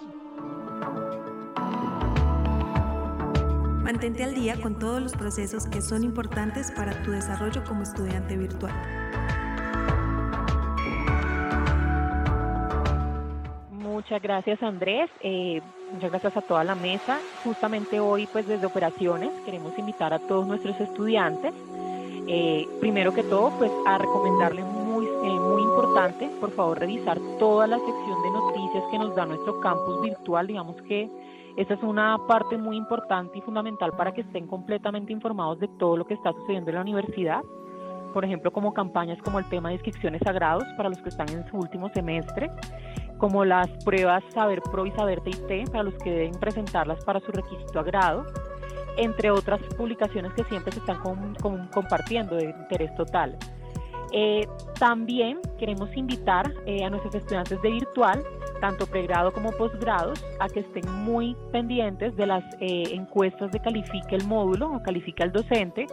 Mantente al día con todos los procesos que son importantes para tu desarrollo como estudiante virtual.
Muchas gracias Andrés, Eh, muchas gracias a toda la mesa. Justamente hoy pues desde operaciones queremos invitar a todos nuestros estudiantes, eh, primero que todo pues a recomendarles eh, muy importante, por favor revisar toda la sección de noticias que nos da nuestro campus virtual, digamos que esa es una parte muy importante y fundamental para que estén completamente informados de todo lo que está sucediendo en la universidad. Por ejemplo, como campañas como el tema de inscripciones a grados para los que están en su último semestre, como las pruebas Saber Pro y Saber TIT para los que deben presentarlas para su requisito a grado, entre otras publicaciones que siempre se están com- com- compartiendo de interés total. Eh, también queremos invitar eh, a nuestros estudiantes de virtual, tanto pregrado como posgrados, a que estén muy pendientes de las eh, encuestas de Califica el módulo o Califica el docente,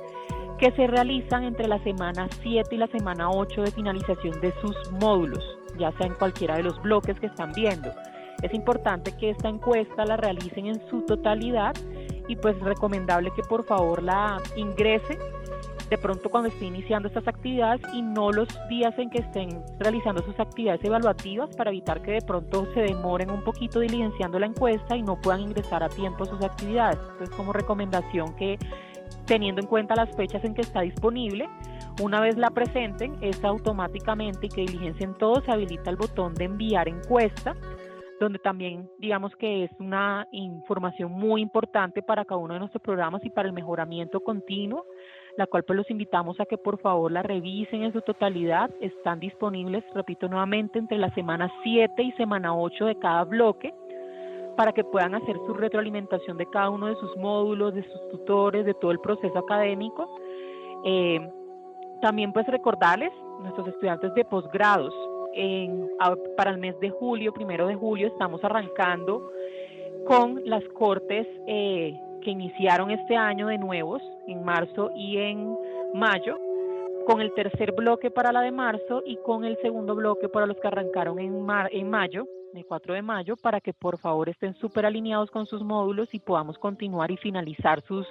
que se realizan entre la semana 7 y la semana 8 de finalización de sus módulos, ya sea en cualquiera de los bloques que están viendo. Es importante que esta encuesta la realicen en su totalidad y pues recomendable que por favor la ingresen de pronto cuando esté iniciando estas actividades y no los días en que estén realizando sus actividades evaluativas para evitar que de pronto se demoren un poquito diligenciando la encuesta y no puedan ingresar a tiempo sus actividades. Entonces como recomendación que teniendo en cuenta las fechas en que está disponible, una vez la presenten, es automáticamente y que diligencien todo, se habilita el botón de enviar encuesta donde también digamos que es una información muy importante para cada uno de nuestros programas y para el mejoramiento continuo, la cual pues los invitamos a que por favor la revisen en su totalidad. Están disponibles, repito nuevamente, entre la semana 7 y semana 8 de cada bloque para que puedan hacer su retroalimentación de cada uno de sus módulos, de sus tutores, de todo el proceso académico. Eh, también pues recordarles, nuestros estudiantes de posgrados, para el mes de julio, primero de julio, estamos arrancando con las cortes eh, que iniciaron este año de nuevos, en marzo y en mayo, con el tercer bloque para la de marzo y con el segundo bloque para los que arrancaron en, mar- en mayo, el 4 de mayo, para que por favor estén súper alineados con sus módulos y podamos continuar y finalizar sus,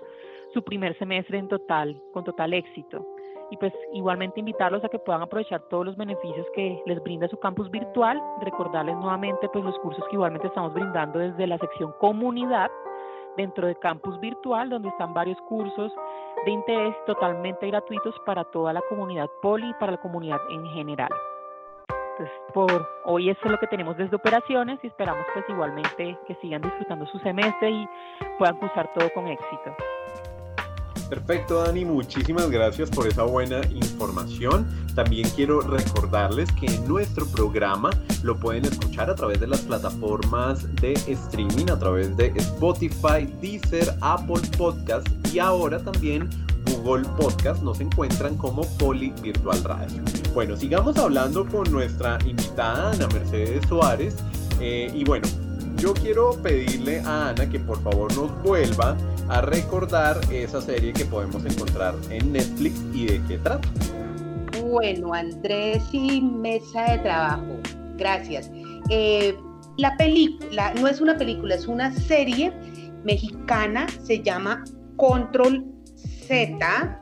su primer semestre en total, con total éxito. Y pues igualmente invitarlos a que puedan aprovechar todos los beneficios que les brinda su campus virtual, recordarles nuevamente pues los cursos que igualmente estamos brindando desde la sección comunidad dentro de campus virtual donde están varios cursos de interés totalmente gratuitos para toda la comunidad poli y para la comunidad en general. Entonces, por hoy eso es lo que tenemos desde operaciones y esperamos pues igualmente que sigan disfrutando su semestre y puedan cursar todo con éxito.
Perfecto, Dani, muchísimas gracias por esa buena información. También quiero recordarles que nuestro programa lo pueden escuchar a través de las plataformas de streaming, a través de Spotify, Deezer, Apple Podcast y ahora también Google Podcast. Nos encuentran como Poli Virtual Radio. Bueno, sigamos hablando con nuestra invitada Ana Mercedes Suárez. Eh, y bueno, yo quiero pedirle a Ana que por favor nos vuelva a recordar esa serie que podemos encontrar en Netflix y de qué trata.
Bueno, Andrés y mesa de trabajo, gracias. Eh, la película, no es una película, es una serie mexicana, se llama Control Z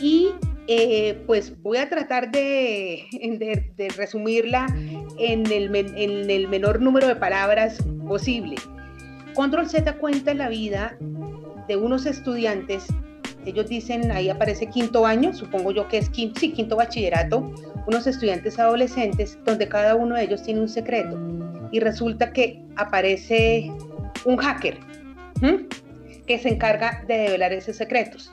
y eh, pues voy a tratar de, resumirla en el menor número de palabras posible. Control Z cuenta la vida de unos estudiantes, ellos dicen, ahí aparece quinto año, supongo yo que es quinto, sí, quinto bachillerato, unos estudiantes adolescentes donde cada uno de ellos tiene un secreto. Y resulta que aparece un hacker que se encarga de develar esos secretos.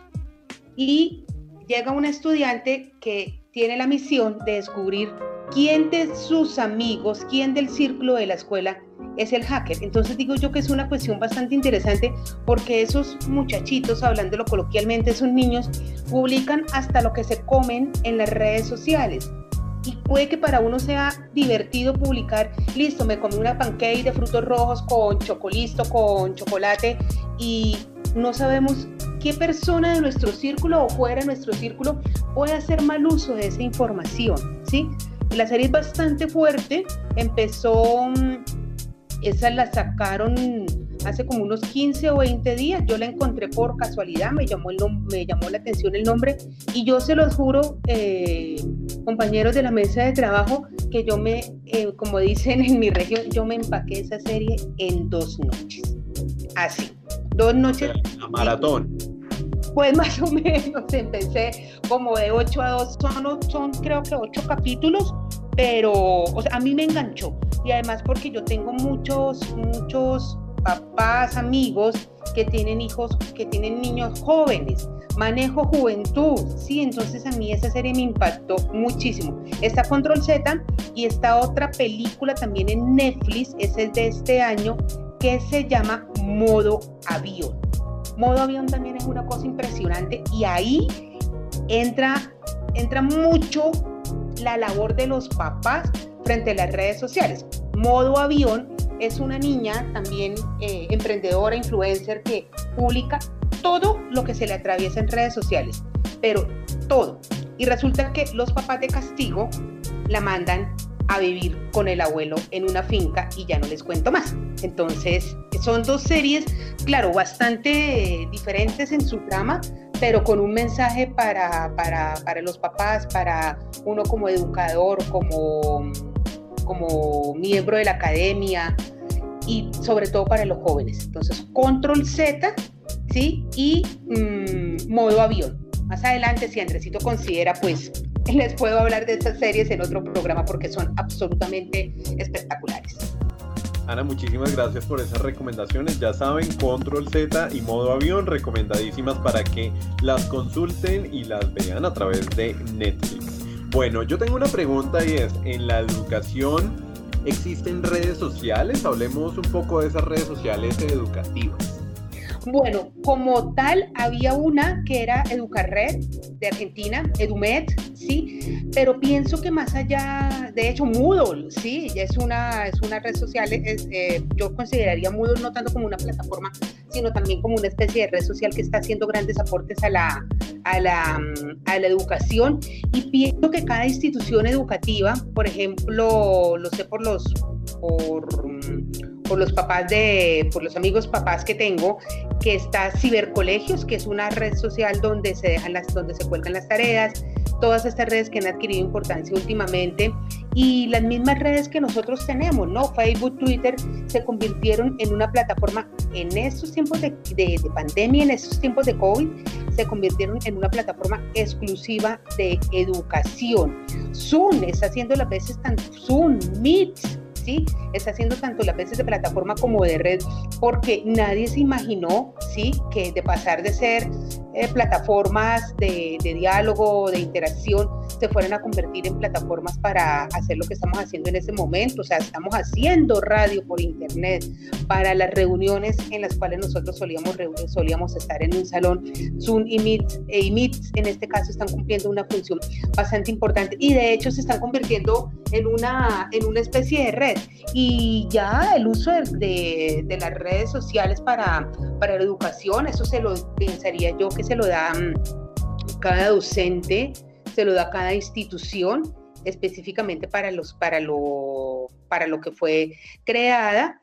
Y llega un estudiante que tiene la misión de descubrir quién de sus amigos, quién del círculo de la escuela es el hacker. Entonces digo yo que es una cuestión bastante interesante porque esos muchachitos, hablándolo coloquialmente, esos niños, publican hasta lo que se comen en las redes sociales. Y puede que para uno sea divertido publicar, listo, me comí una pancake de frutos rojos con chocolisto, con chocolate, y no sabemos qué persona de nuestro círculo o fuera de nuestro círculo puede hacer mal uso de esa información, ¿sí? La serie es bastante fuerte, empezó, mm, esa la sacaron hace como unos 15 o 20 días, yo la encontré por casualidad, me llamó, el me llamó la atención el nombre. Y yo se los juro, eh, compañeros de la mesa de trabajo, que yo me, eh, como dicen en mi región, yo me empaqué esa serie en dos noches, así, dos noches.
La maratón.
Pues más o menos empecé como de 8 a 2, son, creo que 8 capítulos, pero a mí me enganchó. Y además porque yo tengo muchos, muchos papás, amigos que tienen hijos, que tienen niños jóvenes. Manejo juventud, sí, entonces a mí esa serie me impactó muchísimo. Está Control Z y está otra película también en Netflix, esa es de este año, que se llama Modo Avión. Modo avión también es una cosa impresionante y ahí entra, entra mucho la labor de los papás frente a las redes sociales. Modo avión es una niña también eh, emprendedora, influencer que publica todo lo que se le atraviesa en redes sociales, pero todo. Y resulta que los papás de castigo la mandan a vivir con el abuelo en una finca y ya no les cuento más. Entonces, son dos series, claro, bastante diferentes en su trama, pero con un mensaje para, para, para los papás, para uno como educador, como, como miembro de la academia y sobre todo para los jóvenes. Entonces, control Z, ¿sí? Y mm, modo avión. Más adelante, si Andresito considera, pues les puedo hablar de estas series en otro programa porque son absolutamente espectaculares.
Ana, muchísimas gracias por esas recomendaciones. Ya saben, Control Z y Modo Avión, recomendadísimas para que las consulten y las vean a través de Netflix. Bueno, yo tengo una pregunta y es, ¿en la educación existen redes sociales? Hablemos un poco de esas redes sociales educativas.
Bueno, como tal, había una que era Educarred de Argentina, Edumed, sí, pero pienso que más allá, de hecho, Moodle, sí, es una, es una red social, eh, yo consideraría Moodle no tanto como una plataforma, sino también como una especie de red social que está haciendo grandes aportes a la, a la, a la educación. Y pienso que cada institución educativa, por ejemplo, lo sé por los, por los papás de, por los amigos papás que tengo, que está Cibercolegios, que es una red social donde se dejan las, donde se cuelgan las tareas, todas estas redes que han adquirido importancia últimamente y las mismas redes que nosotros tenemos, ¿no? Facebook, Twitter, se convirtieron en una plataforma en estos tiempos de, de, de pandemia, en estos tiempos de COVID, se convirtieron en una plataforma exclusiva de educación. Zoom está haciendo las veces tanto Zoom, Meet, Está haciendo tanto las veces de plataforma como de red, porque nadie se imaginó, ¿sí? Que de pasar de ser eh, plataformas de, diálogo, de interacción, se fueran a convertir en plataformas para hacer lo que estamos haciendo en este momento. O sea, estamos haciendo radio por internet para las reuniones en las cuales nosotros solíamos, solíamos estar en un salón. Zoom y Meet, eh, y Meet en este caso están cumpliendo una función bastante importante y de hecho se están convirtiendo en una, en una especie de red. Y ya el uso de, de, las redes sociales para, para la educación, eso se lo pensaría yo que se lo da mm, cada docente, se lo da cada institución específicamente para los para lo para lo que fue creada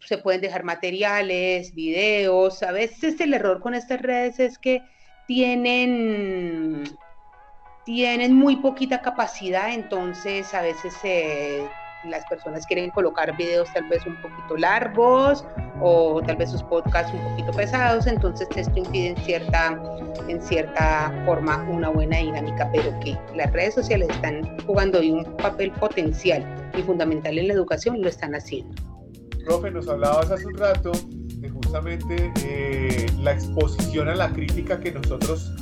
se pueden dejar materiales videos a veces el error con estas redes es que tienen tienen muy poquita capacidad entonces a veces se las personas quieren colocar videos tal vez un poquito largos o tal vez sus podcasts un poquito pesados, entonces esto impide en cierta, en cierta forma una buena dinámica, pero que las redes sociales están jugando un papel potencial y fundamental en la educación lo están haciendo.
Profe, nos hablabas hace un rato de justamente eh, la exposición a la crítica que nosotros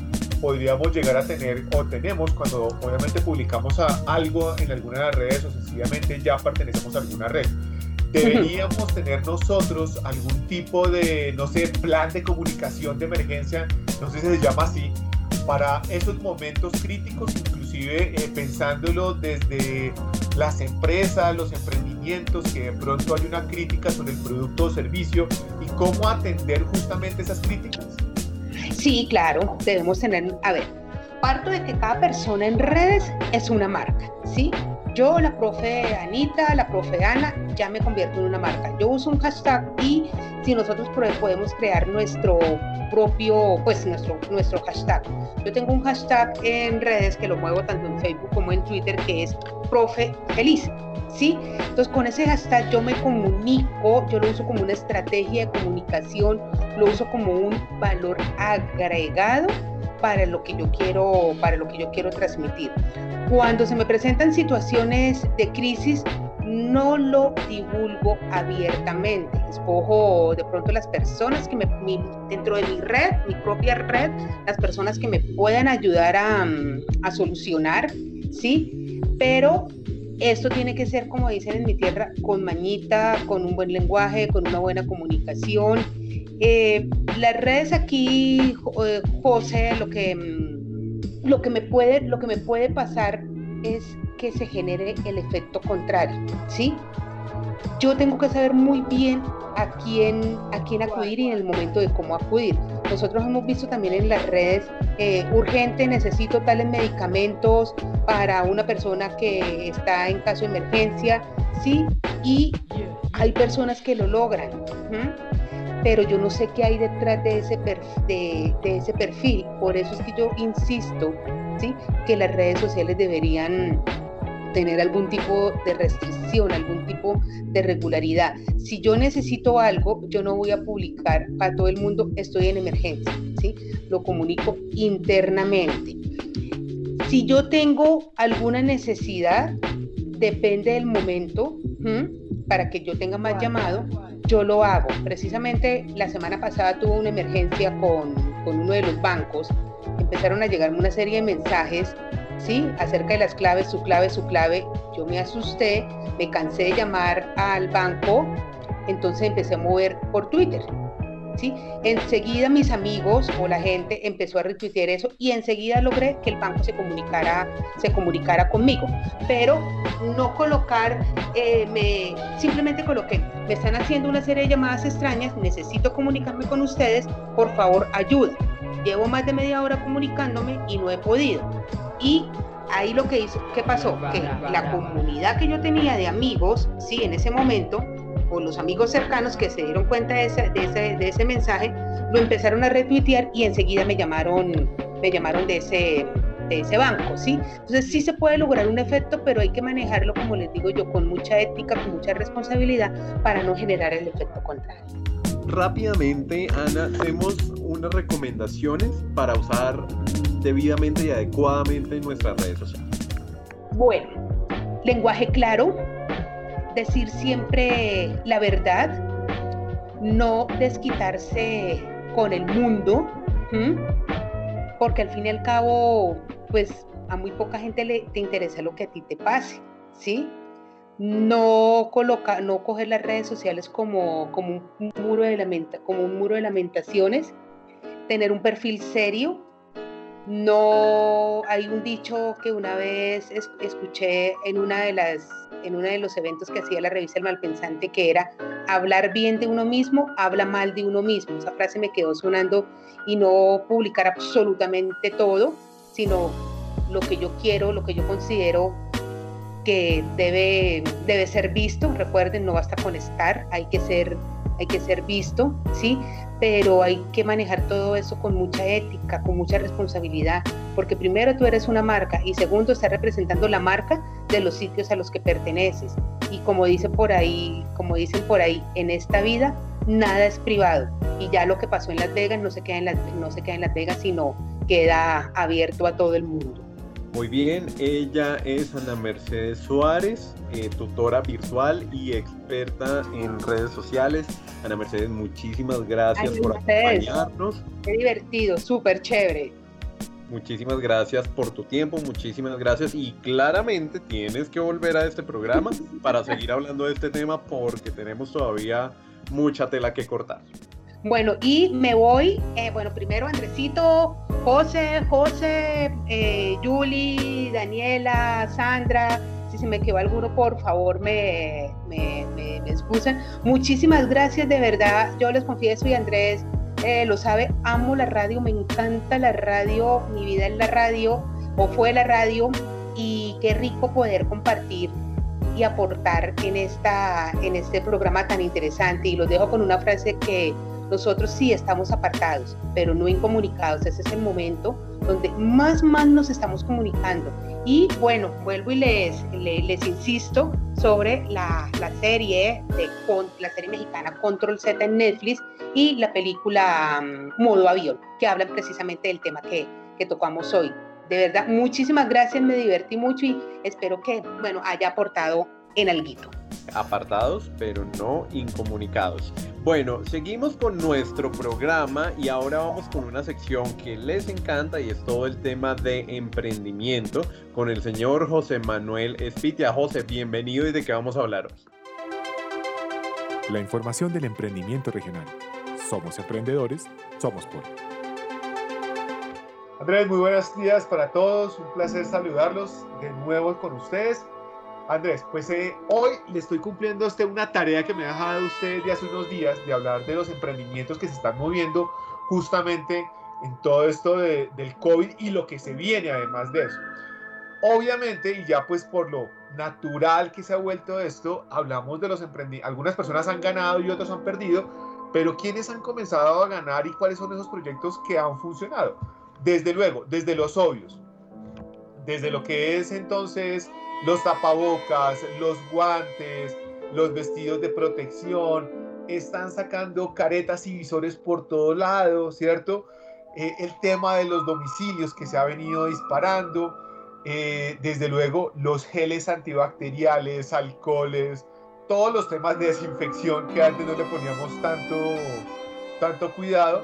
podríamos llegar a tener o tenemos cuando obviamente publicamos a algo en alguna de las redes o sencillamente ya pertenecemos a alguna red. Deberíamos tener nosotros algún tipo de, no sé, plan de comunicación de emergencia, no sé si se llama así, para esos momentos críticos, inclusive eh, pensándolo desde las empresas, los emprendimientos, que de pronto hay una crítica sobre el producto o servicio y cómo atender justamente esas críticas.
Sí, claro, debemos tener, a ver, parto de que cada persona en redes es una marca, ¿sí? Yo, la profe Anita, la profe Ana, ya me convierto en una marca. Yo uso un hashtag y si nosotros podemos crear nuestro propio, pues nuestro, nuestro hashtag. Yo tengo un hashtag en redes que lo muevo tanto en Facebook como en Twitter que es profe feliz. ¿Sí? Entonces con ese hashtag yo me comunico, yo lo uso como una estrategia de comunicación, lo uso como un valor agregado para lo que yo quiero, para lo que yo quiero transmitir. Cuando se me presentan situaciones de crisis, no lo divulgo abiertamente. Escojo de pronto las personas que me, mi, dentro de mi red, mi propia red, las personas que me puedan ayudar a, a solucionar, ¿sí? Pero esto tiene que ser, como dicen en mi tierra, con mañita, con un buen lenguaje, con una buena comunicación. Eh, las redes aquí, eh, José, lo que, mm, lo, que me puede, lo que me puede pasar es que se genere el efecto contrario, ¿sí? Yo tengo que saber muy bien a quién, a quién acudir y en el momento de cómo acudir. Nosotros hemos visto también en las redes, eh, urgente, necesito tales medicamentos para una persona que está en caso de emergencia, ¿sí? Y hay personas que lo logran, pero yo no sé qué hay detrás de ese, perf- de, de ese perfil. Por eso es que yo insisto, ¿sí? Que las redes sociales deberían tener algún tipo de restricción, algún tipo de regularidad. Si yo necesito algo, yo no voy a publicar para todo el mundo, estoy en emergencia, ¿sí? Lo comunico internamente. Si yo tengo alguna necesidad, depende del momento, para que yo tenga más llamado, yo lo hago. Precisamente la semana pasada tuve una emergencia con, con uno de los bancos. Empezaron a llegarme una serie de mensajes ¿sí? acerca de las claves, su clave, su clave. Yo me asusté, me cansé de llamar al banco, entonces empecé a mover por Twitter. ¿Sí? Enseguida mis amigos o la gente empezó a retuitear eso y enseguida logré que el banco se comunicara, se comunicara conmigo. Pero no colocar, eh, me, simplemente coloqué, me están haciendo una serie de llamadas extrañas, necesito comunicarme con ustedes, por favor ayuda. Llevo más de media hora comunicándome y no he podido. Y ahí lo que hizo, ¿qué pasó? Que la comunidad que yo tenía de amigos, sí, en ese momento, o los amigos cercanos que se dieron cuenta de ese, de ese, de ese mensaje, lo empezaron a retuitear y enseguida me llamaron, me llamaron de ese, de ese banco, ¿sí? Entonces sí se puede lograr un efecto, pero hay que manejarlo, como les digo yo, con mucha ética, con mucha responsabilidad para no generar el efecto contrario.
Rápidamente, Ana, hacemos unas recomendaciones para usar debidamente y adecuadamente en nuestras redes sociales.
Bueno, lenguaje claro, decir siempre la verdad, no desquitarse con el mundo, porque al fin y al cabo, pues a muy poca gente le te interesa lo que a ti te pase, ¿sí? No coloca, no coger las redes sociales como, como, un muro de lamenta, como un muro de lamentaciones, tener un perfil serio, no hay un dicho que una vez es- escuché en una de las en uno de los eventos que hacía la revista El Malpensante que era hablar bien de uno mismo, habla mal de uno mismo. Esa frase me quedó sonando y no publicar absolutamente todo, sino lo que yo quiero, lo que yo considero que debe, debe ser visto. Recuerden, no basta con estar, hay que ser, hay que ser visto, ¿sí? Pero hay que manejar todo eso con mucha ética, con mucha responsabilidad, porque primero tú eres una marca y segundo estás representando la marca de los sitios a los que perteneces. Y como dice por ahí, como dicen por ahí, en esta vida nada es privado y ya lo que pasó en Las Vegas no se queda en Las, no se queda en Las Vegas, sino queda abierto a todo el mundo.
Muy bien, ella es Ana Mercedes Suárez, eh, tutora virtual y experta en redes sociales. Ana Mercedes, muchísimas gracias
Ay,
por
Mercedes.
acompañarnos.
Qué divertido, súper chévere.
Muchísimas gracias por tu tiempo, muchísimas gracias y claramente tienes que volver a este programa para seguir hablando de este tema porque tenemos todavía mucha tela que cortar.
Bueno, y me voy, eh, bueno, primero Andresito, José, José, eh, Julie, Daniela, Sandra, si se me quedó alguno, por favor, me, me, excusan. Muchísimas gracias, de verdad, yo les confieso y Andrés eh, lo sabe, amo la radio, me encanta la radio, mi vida es la radio, o fue la radio, y qué rico poder compartir y aportar en, esta, en este programa tan interesante. Y los dejo con una frase que nosotros sí estamos apartados, pero no incomunicados. Ese es el momento donde más, más nos estamos comunicando. Y bueno, vuelvo y les, les, les insisto sobre la, la serie de la serie mexicana Control Z en Netflix y la película mm, Modo Avión, que hablan precisamente del tema que, que tocamos hoy. De verdad, muchísimas gracias, me divertí mucho y espero que, bueno, haya aportado en alguito.
Apartados, pero no incomunicados. Bueno, seguimos con nuestro programa y ahora vamos con una sección que les encanta y es todo el tema de emprendimiento con el señor José Manuel Espitia. José, bienvenido y de qué vamos a hablar hoy.
La información del emprendimiento regional. Somos emprendedores, somos Poli.
Andrés, muy buenos días para todos. Un placer saludarlos de nuevo con ustedes. Andrés, pues eh, hoy le estoy cumpliendo a usted una tarea que me ha dejado usted de hace unos días de hablar de los emprendimientos que se están moviendo justamente en todo esto de- del COVID y lo que se viene además de eso. Obviamente, y ya pues por lo natural que se ha vuelto esto, hablamos de los emprendimientos. Algunas personas han ganado y otras han perdido, pero ¿quiénes han comenzado a ganar y cuáles son esos proyectos que han funcionado? Desde luego, desde los obvios, desde lo que es entonces los tapabocas, los guantes, los vestidos de protección, están sacando caretas y visores por todo lado, ¿cierto? Eh, el tema de los domicilios que se ha venido disparando, eh, desde luego los geles antibacteriales, alcoholes, todos los temas de desinfección que antes no le poníamos tanto, tanto cuidado.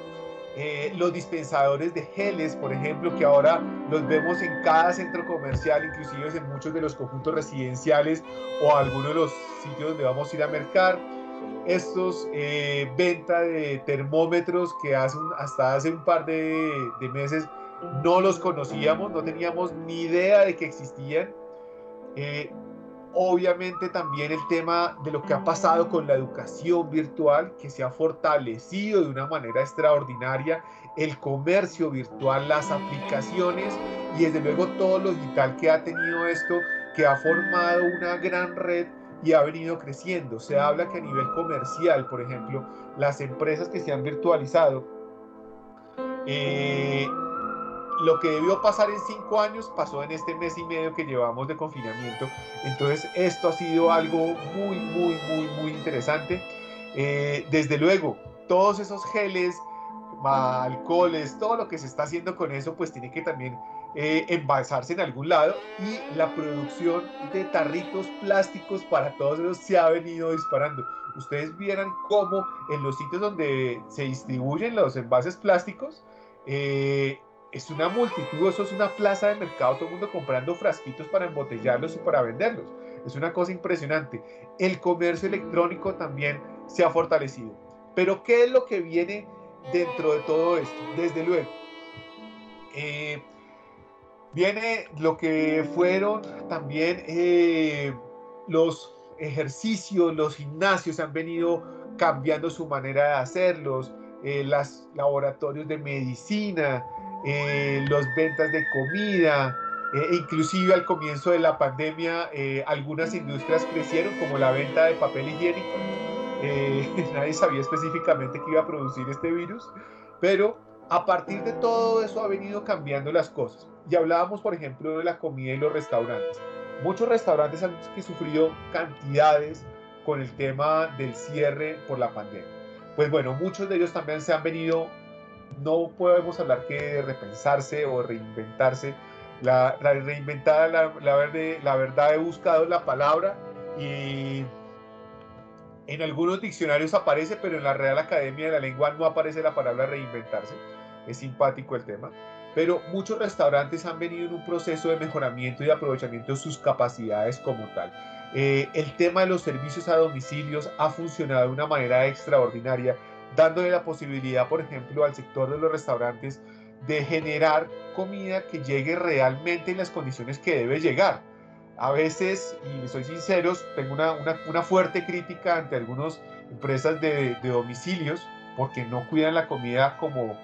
Eh, los dispensadores de geles, por ejemplo, que ahora los vemos en cada centro comercial, inclusive en muchos de los conjuntos residenciales o algunos de los sitios donde vamos a ir a mercar. Estos eh, venta de termómetros que hace un- hasta hace un par de, de meses no los conocíamos, no teníamos ni idea de que existían. Eh, obviamente también el tema de lo que ha pasado con la educación virtual, que se ha fortalecido de una manera extraordinaria, el comercio virtual, las aplicaciones y desde luego todo lo digital que ha tenido esto, que ha formado una gran red y ha venido creciendo. Se habla que a nivel comercial, por ejemplo, las empresas que se han virtualizado, eh, lo que debió pasar en cinco años pasó en este mes y medio que llevamos de confinamiento. Entonces esto ha sido algo muy, muy, muy, muy interesante. Eh, desde luego, todos esos geles, alcoholes, todo lo que se está haciendo con eso, pues tiene que también eh, envasarse en algún lado y la producción de tarritos plásticos para todos esos se ha venido disparando. Ustedes vieran cómo en los sitios donde se distribuyen los envases plásticos, eh, es una multitud, eso es una plaza de mercado, todo el mundo comprando frasquitos para embotellarlos y para venderlos. Es una cosa impresionante. El comercio electrónico también se ha fortalecido. Pero ¿qué es lo que viene dentro de todo esto? Desde luego, eh, viene lo que fueron también eh, los ejercicios, los gimnasios han venido cambiando su manera de hacerlos, eh, los laboratorios de medicina, eh, las ventas de comida, eh, inclusive al comienzo de la pandemia eh, algunas industrias crecieron como la venta de papel higiénico. Eh, nadie sabía específicamente que iba a producir este virus, pero a partir de todo eso ha venido cambiando las cosas. Y hablábamos, por ejemplo, de la comida y los restaurantes. Muchos restaurantes han que sufrido cantidades con el tema del cierre por la pandemia. Pues bueno, muchos de ellos también se han venido no podemos hablar que de repensarse o reinventarse. La, la reinventada, la, la, verdad, he buscado la palabra y en algunos diccionarios aparece, pero en la Real Academia de la Lengua no aparece la palabra reinventarse. Es simpático el tema. Pero muchos restaurantes han venido en un proceso de mejoramiento y aprovechamiento de sus capacidades como tal. Eh, el tema de los servicios a domicilios ha funcionado de una manera extraordinaria dándole la posibilidad, por ejemplo, al sector de los restaurantes de generar comida que llegue realmente en las condiciones que debe llegar. A veces, y soy sincero, tengo una, una- fuerte crítica ante algunas empresas de, de domicilios porque no cuidan la comida como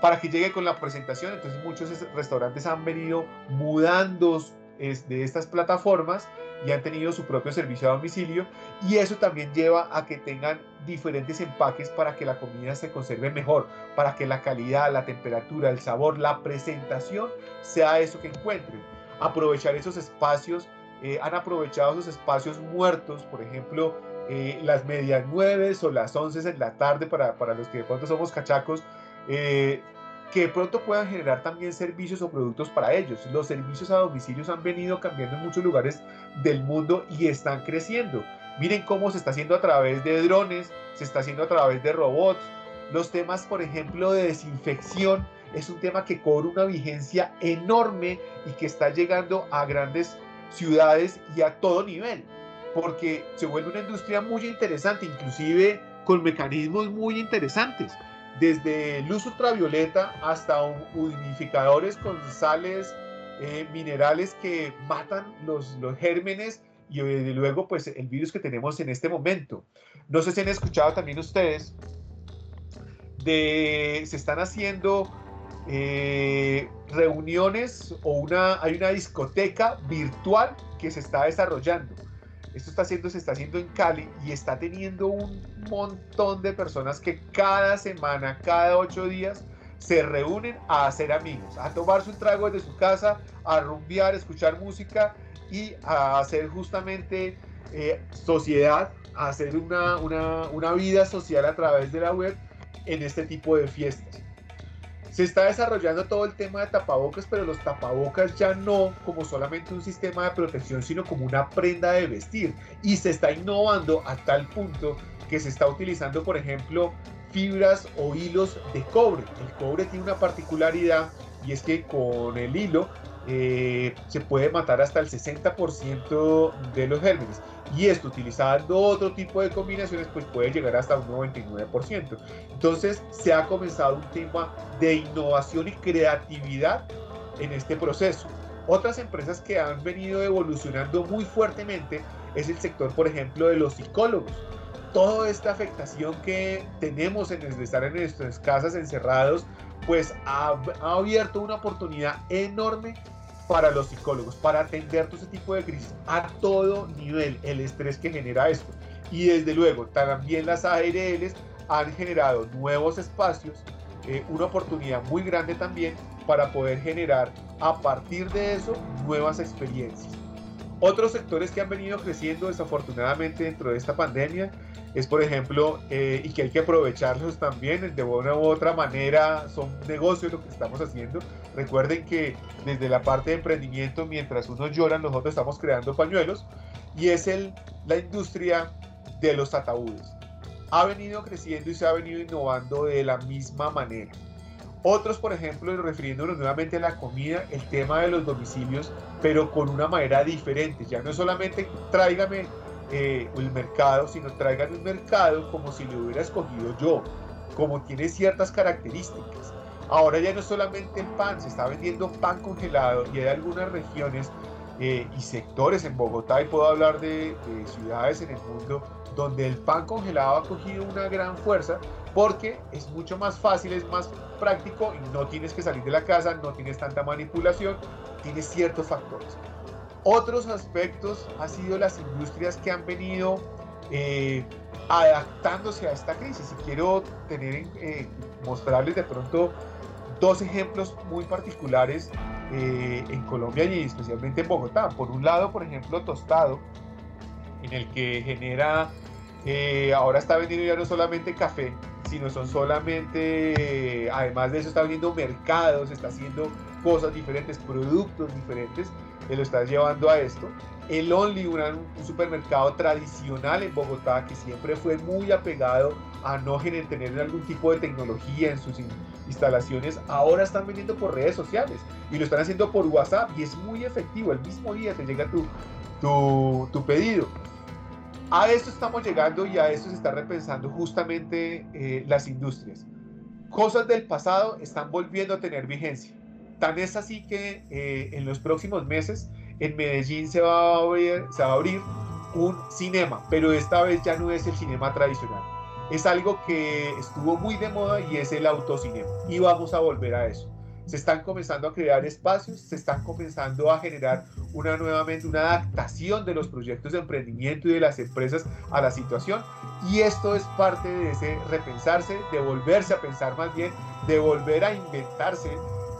para que llegue con la presentación. Entonces muchos es- restaurantes han venido mudando es- de estas plataformas y han tenido su propio servicio a domicilio y eso también lleva a que tengan diferentes empaques para que la comida se conserve mejor, para que la calidad, la temperatura, el sabor, la presentación sea eso que encuentren. Aprovechar esos espacios, eh, han aprovechado esos espacios muertos, por ejemplo, eh, las medias nueve o las 11 en la tarde para, para los que de pronto somos cachacos, eh, que de pronto puedan generar también servicios o productos para ellos. Los servicios a domicilios han venido cambiando en muchos lugares del mundo y están creciendo. Miren cómo se está haciendo a través de drones, se está haciendo a través de robots. Los temas, por ejemplo, de desinfección es un tema que cobra una vigencia enorme y que está llegando a grandes ciudades y a todo nivel, porque se vuelve una industria muy interesante, inclusive con mecanismos muy interesantes, desde luz ultravioleta hasta humidificadores con sales eh, minerales que matan los, los gérmenes y desde luego pues el virus que tenemos en este momento. No sé si han escuchado también ustedes de se están haciendo eh, reuniones o una hay una discoteca virtual que se está desarrollando. Esto está haciendo, se está haciendo en Cali y está teniendo un montón de personas que cada semana, cada ocho días, se reúnen a hacer amigos, a tomarse un trago desde su casa, a rumbear, escuchar música y a hacer justamente eh, sociedad, a hacer una, una, una vida social a través de la web en este tipo de fiestas. Se está desarrollando todo el tema de tapabocas, pero los tapabocas ya no como solamente un sistema de protección, sino como una prenda de vestir. Y se está innovando a tal punto que se está utilizando, por ejemplo, fibras o hilos de cobre. El cobre tiene una particularidad y es que con el hilo eh, se puede matar hasta el 60% de los gérmenes. Y esto utilizando otro tipo de combinaciones pues puede llegar hasta un 99%. Entonces se ha comenzado un tema de innovación y creatividad en este proceso. Otras empresas que han venido evolucionando muy fuertemente es el sector, por ejemplo, de los psicólogos. Toda esta afectación que tenemos en estar en nuestras casas encerrados, pues ha abierto una oportunidad enorme para los psicólogos, para atender todo ese tipo de crisis a todo nivel, el estrés que genera esto. Y desde luego, también las ARLs han generado nuevos espacios, eh, una oportunidad muy grande también para poder generar a partir de eso nuevas experiencias. Otros sectores que han venido creciendo desafortunadamente dentro de esta pandemia es, por ejemplo, eh, y que hay que aprovecharlos también, de una u otra manera son negocios lo que estamos haciendo. Recuerden que desde la parte de emprendimiento, mientras unos lloran, nosotros estamos creando pañuelos y es el, la industria de los ataúdes. Ha venido creciendo y se ha venido innovando de la misma manera. Otros, por ejemplo, refiriéndonos nuevamente a la comida, el tema de los domicilios, pero con una manera diferente. Ya no es solamente tráigame eh, el mercado, sino traigan un mercado como si lo hubiera escogido yo, como tiene ciertas características. Ahora ya no solamente el pan, se está vendiendo pan congelado y hay algunas regiones eh, y sectores en Bogotá, y puedo hablar de, de ciudades en el mundo, donde el pan congelado ha cogido una gran fuerza porque es mucho más fácil, es más práctico y no tienes que salir de la casa, no tienes tanta manipulación, tienes ciertos factores. Otros aspectos han sido las industrias que han venido eh, adaptándose a esta crisis. Y quiero tener, eh, mostrarles de pronto dos ejemplos muy particulares eh, en Colombia y especialmente en Bogotá. Por un lado, por ejemplo, Tostado, en el que genera, ahora está vendiendo ya no solamente café, sino son solamente, además de eso está vendiendo mercados, está haciendo cosas diferentes, productos diferentes, él lo está llevando a esto. El Only, un, un supermercado tradicional en Bogotá que siempre fue muy apegado a no tener algún tipo de tecnología en sus instalaciones, ahora están vendiendo por redes sociales y lo están haciendo por WhatsApp y es muy efectivo. El mismo día te llega tu, tu, tu pedido. A esto estamos llegando y a esto se está repensando justamente eh, las industrias. Cosas del pasado están volviendo a tener vigencia. Tan es así que eh, en los próximos meses en Medellín se va, a abrir, se va a abrir un cinema, pero esta vez ya no es el cinema tradicional. Es algo que estuvo muy de moda y es el autocinema. Y vamos a volver a eso se están comenzando a crear espacios, se están comenzando a generar una nuevamente una adaptación de los proyectos de emprendimiento y de las empresas a la situación y esto es parte de ese repensarse, de volverse a pensar más bien, de volver a inventarse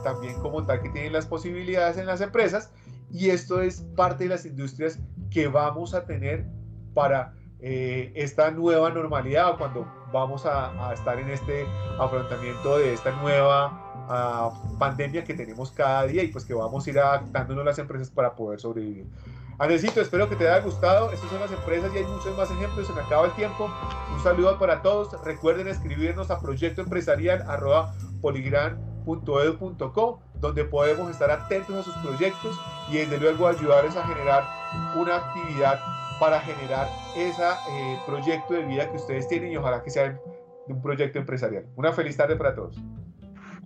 también como tal que tienen las posibilidades en las empresas y esto es parte de las industrias que vamos a tener para eh, esta nueva normalidad o cuando vamos a, a, estar en este afrontamiento de esta nueva uh, pandemia que tenemos cada día y pues que vamos a ir adaptándonos las empresas para poder sobrevivir. Andresito, espero que te haya gustado. Estas son las empresas y hay muchos más ejemplos. Se me acaba el tiempo. Un saludo para todos. Recuerden escribirnos a proyectoempresarial.poligran.edu.co donde podemos estar atentos a sus proyectos y desde luego ayudarles a generar una actividad para generar ese proyecto de vida que ustedes tienen y ojalá que sea un proyecto empresarial. Una feliz tarde para todos.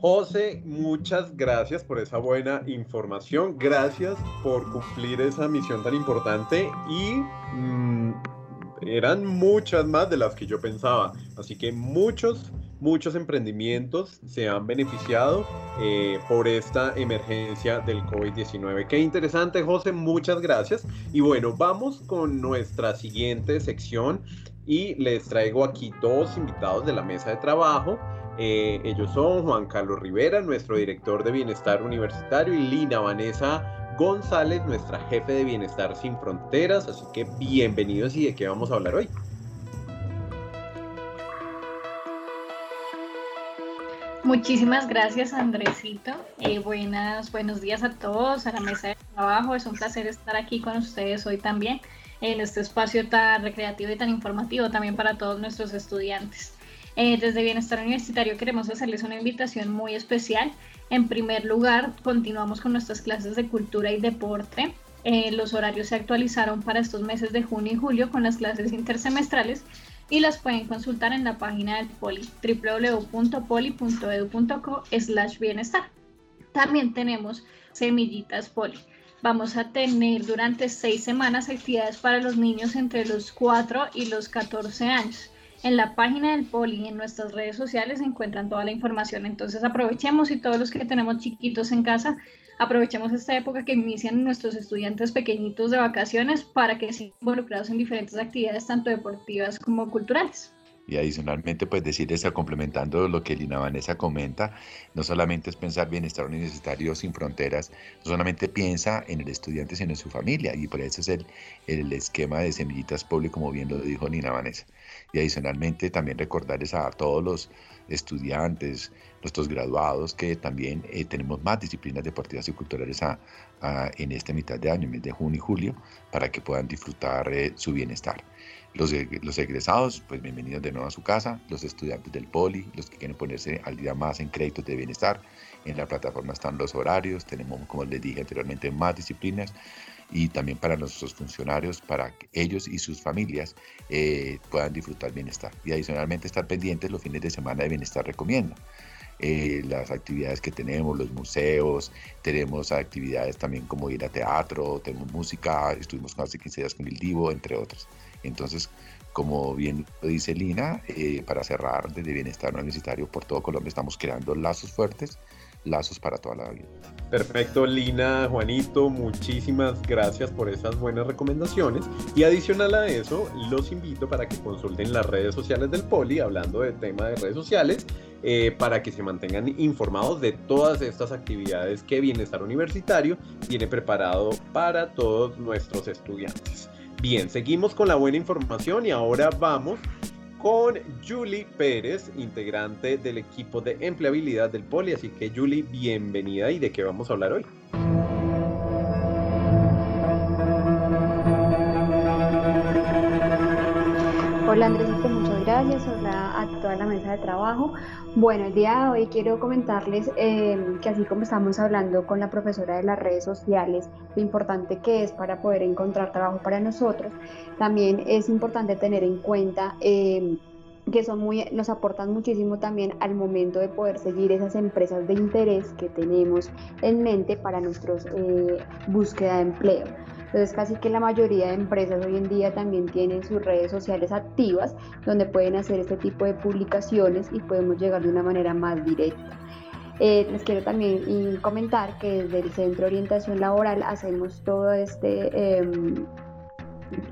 José, muchas gracias por esa buena información. Gracias por cumplir esa misión tan importante y mm, eran muchas más de las que yo pensaba. Así que muchos, muchos emprendimientos se han beneficiado eh, por esta emergencia del COVID-19. Qué interesante, José. Muchas gracias. Y bueno, vamos con nuestra siguiente sección y les traigo aquí dos invitados de la mesa de trabajo. Eh, ellos son Juan Carlos Rivera, nuestro director de Bienestar Universitario, y Lina Vanessa González, nuestra jefe de Bienestar Sin Fronteras. Así que bienvenidos y de qué vamos a hablar hoy.
Muchísimas gracias Andresito. Eh, buenas, buenos días a todos, a la mesa de trabajo. Es un placer estar aquí con ustedes hoy también en este espacio tan recreativo y tan informativo también para todos nuestros estudiantes. Eh, desde Bienestar Universitario queremos hacerles una invitación muy especial. En primer lugar, continuamos con nuestras clases de cultura y deporte. Eh, los horarios se actualizaron para estos meses de junio y julio con las clases intersemestrales y las pueden consultar en la página del Poli, www.poli.edu.co slash bienestar. También tenemos Semillitas Poli. Vamos a tener durante seis semanas actividades para los niños entre los 4 y los 14 años. En la página del Poli y en nuestras redes sociales se encuentran toda la información. Entonces aprovechemos y todos los que tenemos chiquitos en casa, aprovechemos esta época que inician nuestros estudiantes pequeñitos de vacaciones para que sean involucrados en diferentes actividades, tanto deportivas como culturales.
Y adicionalmente, pues decirles, complementando lo que Lina Vanessa comenta, no solamente es pensar bienestar universitario sin fronteras, no solamente piensa en el estudiante, sino en su familia. Y por eso es el, el esquema de Semillitas Poli, como bien lo dijo Lina Vanessa. Y adicionalmente también recordarles a todos los estudiantes, nuestros graduados, que también eh, tenemos más disciplinas deportivas y culturales en esta mitad de año, mes de junio y julio, para que puedan disfrutar eh, su bienestar. Los, los, egresados, pues bienvenidos de nuevo a su casa, los estudiantes del poli, los que quieren ponerse al día más en créditos de bienestar, en la plataforma están los horarios, tenemos, como les dije anteriormente, más disciplinas y también para nuestros funcionarios, para que ellos y sus familias eh, puedan disfrutar bienestar. Y adicionalmente estar pendientes los fines de semana de Bienestar Recomienda. Eh, las actividades que tenemos, los museos, tenemos actividades también como ir a teatro, tenemos música, estuvimos hace 15 días con el Divo, entre otras. Entonces, como bien dice Lina, eh, para cerrar desde Bienestar Universitario por todo Colombia estamos creando lazos fuertes, lazos para toda la vida.
Perfecto, Lina, Juanito, muchísimas gracias por esas buenas recomendaciones. Y adicional a eso, los invito para que consulten las redes sociales del Poli, hablando del tema de redes sociales, eh, para que se mantengan informados de todas estas actividades que Bienestar Universitario tiene preparado para todos nuestros estudiantes. Bien, seguimos con la buena información y ahora vamos con Julie Pérez, integrante del equipo de empleabilidad del Poli. Así que Julie, bienvenida y de qué vamos a hablar hoy.
Hola Andresito, gracias. Hola a toda la mesa de trabajo. Bueno, el día de hoy quiero comentarles eh, que así como estamos hablando con la profesora de las redes sociales, lo importante que es para poder encontrar trabajo para nosotros, también es importante tener en cuenta eh, que son muy, nos aportan muchísimo también al momento de poder seguir esas empresas de interés que tenemos en mente para nuestra eh, búsqueda de empleo. Entonces casi que la mayoría de empresas hoy en día también tienen sus redes sociales activas donde pueden hacer este tipo de publicaciones y podemos llegar de una manera más directa. Eh, les quiero también comentar que desde el Centro de Orientación Laboral hacemos todo este eh,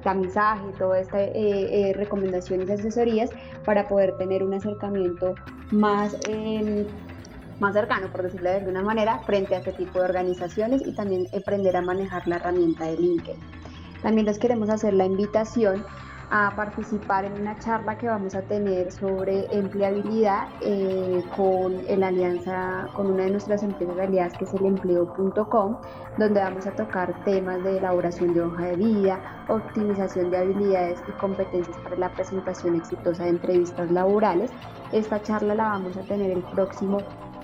tamizaje, todas estas eh, recomendaciones y asesorías para poder tener un acercamiento más más cercano, por decirlo de alguna manera, frente a este tipo de organizaciones y también aprender a manejar la herramienta de LinkedIn. También les queremos hacer la invitación a participar en una charla que vamos a tener sobre empleabilidad eh, con el alianza, con una de nuestras empresas aliadas que es el empleo.com, donde vamos a tocar temas de elaboración de hoja de vida, optimización de habilidades y competencias para la presentación exitosa de entrevistas laborales. Esta charla la vamos a tener el próximo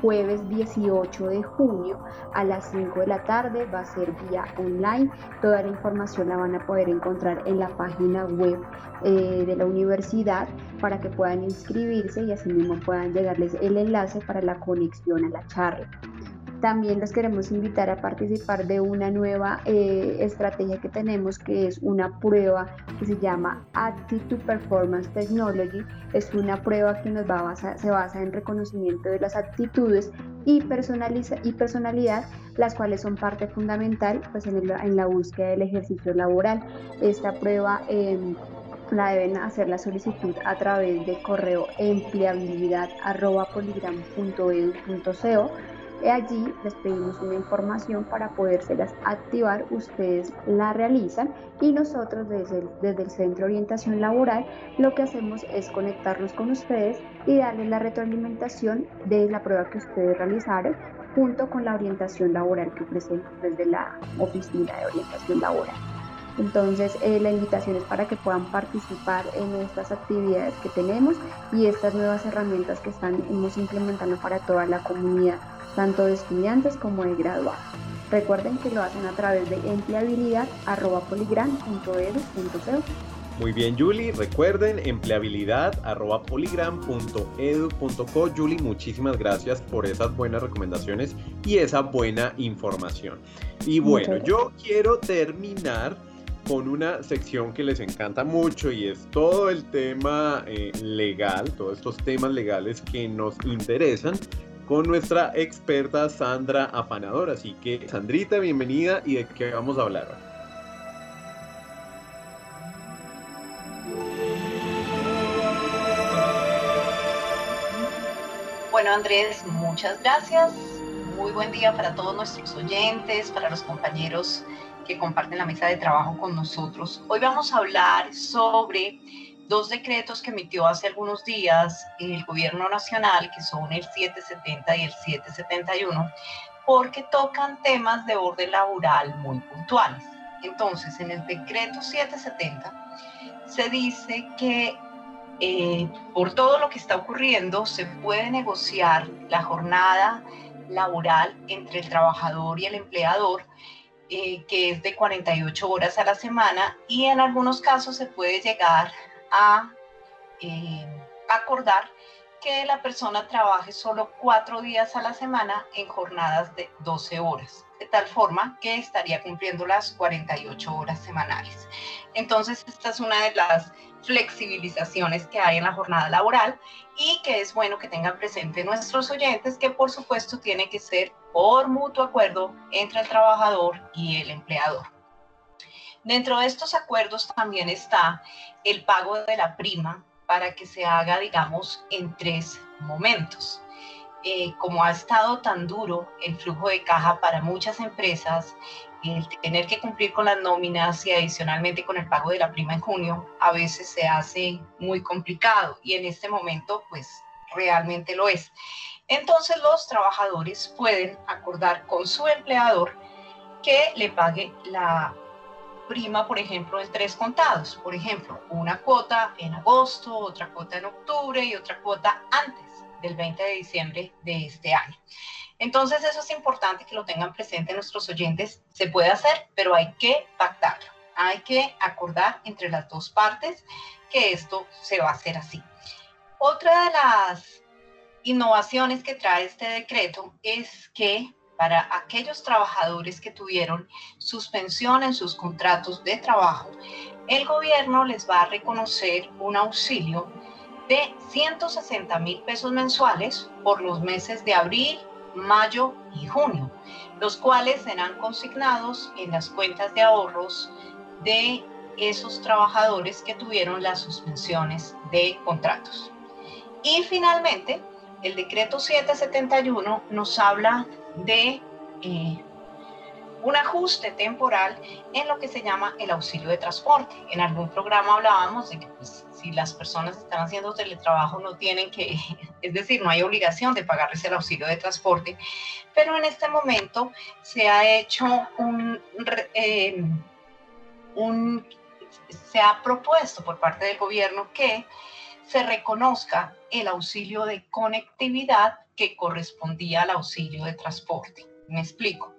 jueves 18 de junio a las 5 de la tarde. Va a ser vía online. Toda la información la van a poder encontrar en la página web eh, de la universidad para que puedan inscribirse y así mismo puedan llegarles el enlace para la conexión a la charla. También los queremos invitar a participar de una nueva eh, estrategia que tenemos, que es una prueba que se llama Attitude Performance Technology. Es una prueba que nos va basa- se basa en reconocimiento de las actitudes y, personaliza- personalidad, las cuales son parte fundamental pues, en la búsqueda del ejercicio laboral. Esta prueba em, la deben hacer la solicitud a través de correo empleabilidad.poligram.edu.co. Allí les pedimos una información para podérselas activar. Ustedes la realizan y nosotros desde el, Centro de Orientación Laboral lo que hacemos es conectarnos con ustedes y darles la retroalimentación de la prueba que ustedes realizaron junto con la orientación laboral que ofrecemos desde la Oficina de Orientación Laboral. Entonces, eh, la invitación es para que puedan participar en estas actividades que tenemos y estas nuevas herramientas que estamos implementando para toda la comunidad, tanto de estudiantes como de graduados. Recuerden que lo hacen a través de empleabilidad.poligram.edu.co.
Muy bien, Julie. Recuerden, empleabilidad.poligram.edu.co. Julie, muchísimas gracias por esas buenas recomendaciones y esa buena información. Y bueno, yo quiero terminar con una sección que les encanta mucho y es todo el tema eh, legal, todos estos temas legales que nos interesan con nuestra experta Sandra Afanador. Así que, Sandrita, bienvenida y de qué vamos a hablar.
Bueno, Andrés, muchas gracias. Muy buen día para todos nuestros oyentes, para los compañeros que comparten la mesa de trabajo con nosotros. Hoy vamos a hablar sobre dos decretos que emitió hace algunos días el Gobierno Nacional, que son el 770 y el 771, porque tocan temas de orden laboral muy puntuales. Entonces, en el decreto 770 se dice que eh, por todo lo que está ocurriendo, se puede negociar la jornada laboral entre el trabajador y el empleador, eh, que es de 48 horas a la semana, y en algunos casos se puede llegar a eh, acordar que la persona trabaje solo cuatro días a la semana en jornadas de 12 horas, de tal forma que estaría cumpliendo las 48 horas semanales. Entonces, esta es una de las flexibilizaciones que hay en la jornada laboral y que es bueno que tengan presente nuestros oyentes que por supuesto tiene que ser por mutuo acuerdo entre el trabajador y el empleador. Dentro de estos acuerdos también está el pago de la prima para que se haga, digamos, en tres momentos. Eh, como ha estado tan duro el flujo de caja para muchas empresas, el tener que cumplir con las nóminas y adicionalmente con el pago de la prima en junio, a veces se hace muy complicado y en este momento pues realmente lo es. Entonces los trabajadores pueden acordar con su empleador que le pague la prima, por ejemplo, en tres contados. Por ejemplo, una cuota en agosto, otra cuota en octubre y otra cuota antes del 20 de diciembre de este año. Entonces eso es importante que lo tengan presente nuestros oyentes. Se puede hacer, pero hay que pactarlo. Hay que acordar entre las dos partes que esto se va a hacer así. Otra de las innovaciones que trae este decreto es que para aquellos trabajadores que tuvieron suspensión en sus contratos de trabajo, el gobierno les va a reconocer un auxilio de 160 mil pesos mensuales por los meses de abril, mayo y junio, los cuales serán consignados en las cuentas de ahorros de esos trabajadores que tuvieron las suspensiones de contratos. Y finalmente, el decreto 771 nos habla de eh, un ajuste temporal en lo que se llama el auxilio de transporte. En algún programa hablábamos de que pues, si las personas están haciendo teletrabajo no tienen que, es decir, no hay obligación de pagarles el auxilio de transporte, pero en este momento se ha hecho un, eh, un se ha propuesto por parte del gobierno que se reconozca el auxilio de conectividad que correspondía al auxilio de transporte. Me explico.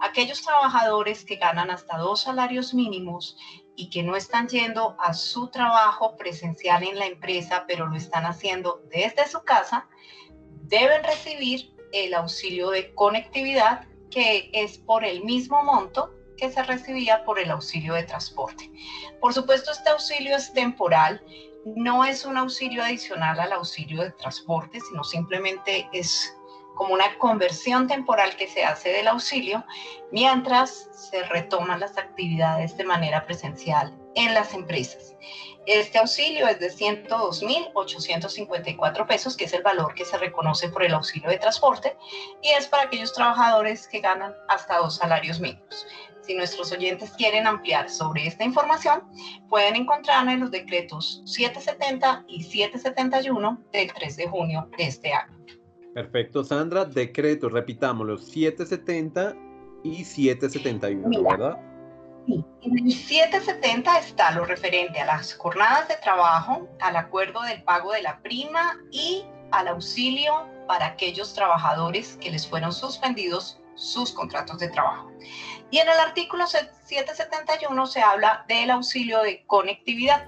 Aquellos trabajadores que ganan hasta dos salarios mínimos y que no están yendo a su trabajo presencial en la empresa, pero lo están haciendo desde su casa, deben recibir el auxilio de conectividad que es por el mismo monto que se recibía por el auxilio de transporte. Por supuesto, este auxilio es temporal, no es un auxilio adicional al auxilio de transporte, sino simplemente es como una conversión temporal que se hace del auxilio mientras se retoman las actividades de manera presencial en las empresas. Este auxilio es de 102.854 pesos, que es el valor que se reconoce por el auxilio de transporte, y es para aquellos trabajadores que ganan hasta dos salarios mínimos. Si nuestros oyentes quieren ampliar sobre esta información, pueden encontrarla en los decretos 770 y 771 del 3 de junio de este año.
Perfecto, Sandra. Decretos, repitámoslo, 770 y 771, ¿verdad?
Sí. En el 770 está lo referente a las jornadas de trabajo, al acuerdo del pago de la prima y al auxilio para aquellos trabajadores que les fueron suspendidos sus contratos de trabajo. Y en el artículo 771 se habla del auxilio de conectividad.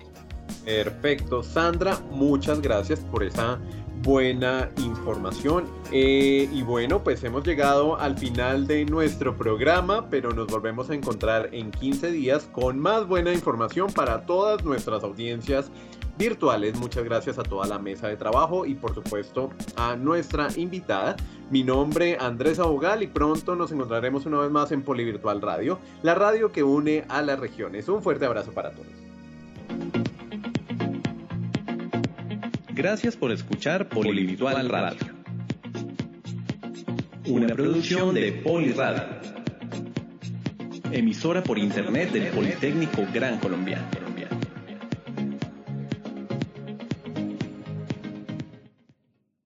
Perfecto, Sandra, muchas gracias por esa buena información. Eh, y bueno, pues hemos llegado al final de nuestro programa, pero nos volvemos a encontrar en 15 días con más buena información para todas nuestras audiencias virtuales. Muchas gracias a toda la mesa de trabajo y por supuesto a nuestra invitada. Mi nombre Andrés Abogal y pronto nos encontraremos una vez más en Polivirtual Radio, la radio que une a las regiones. Un fuerte abrazo para todos.
Gracias por escuchar Polivirtual Radio. Una producción de Poliradio. Emisora por internet del Politécnico Gran Colombiano.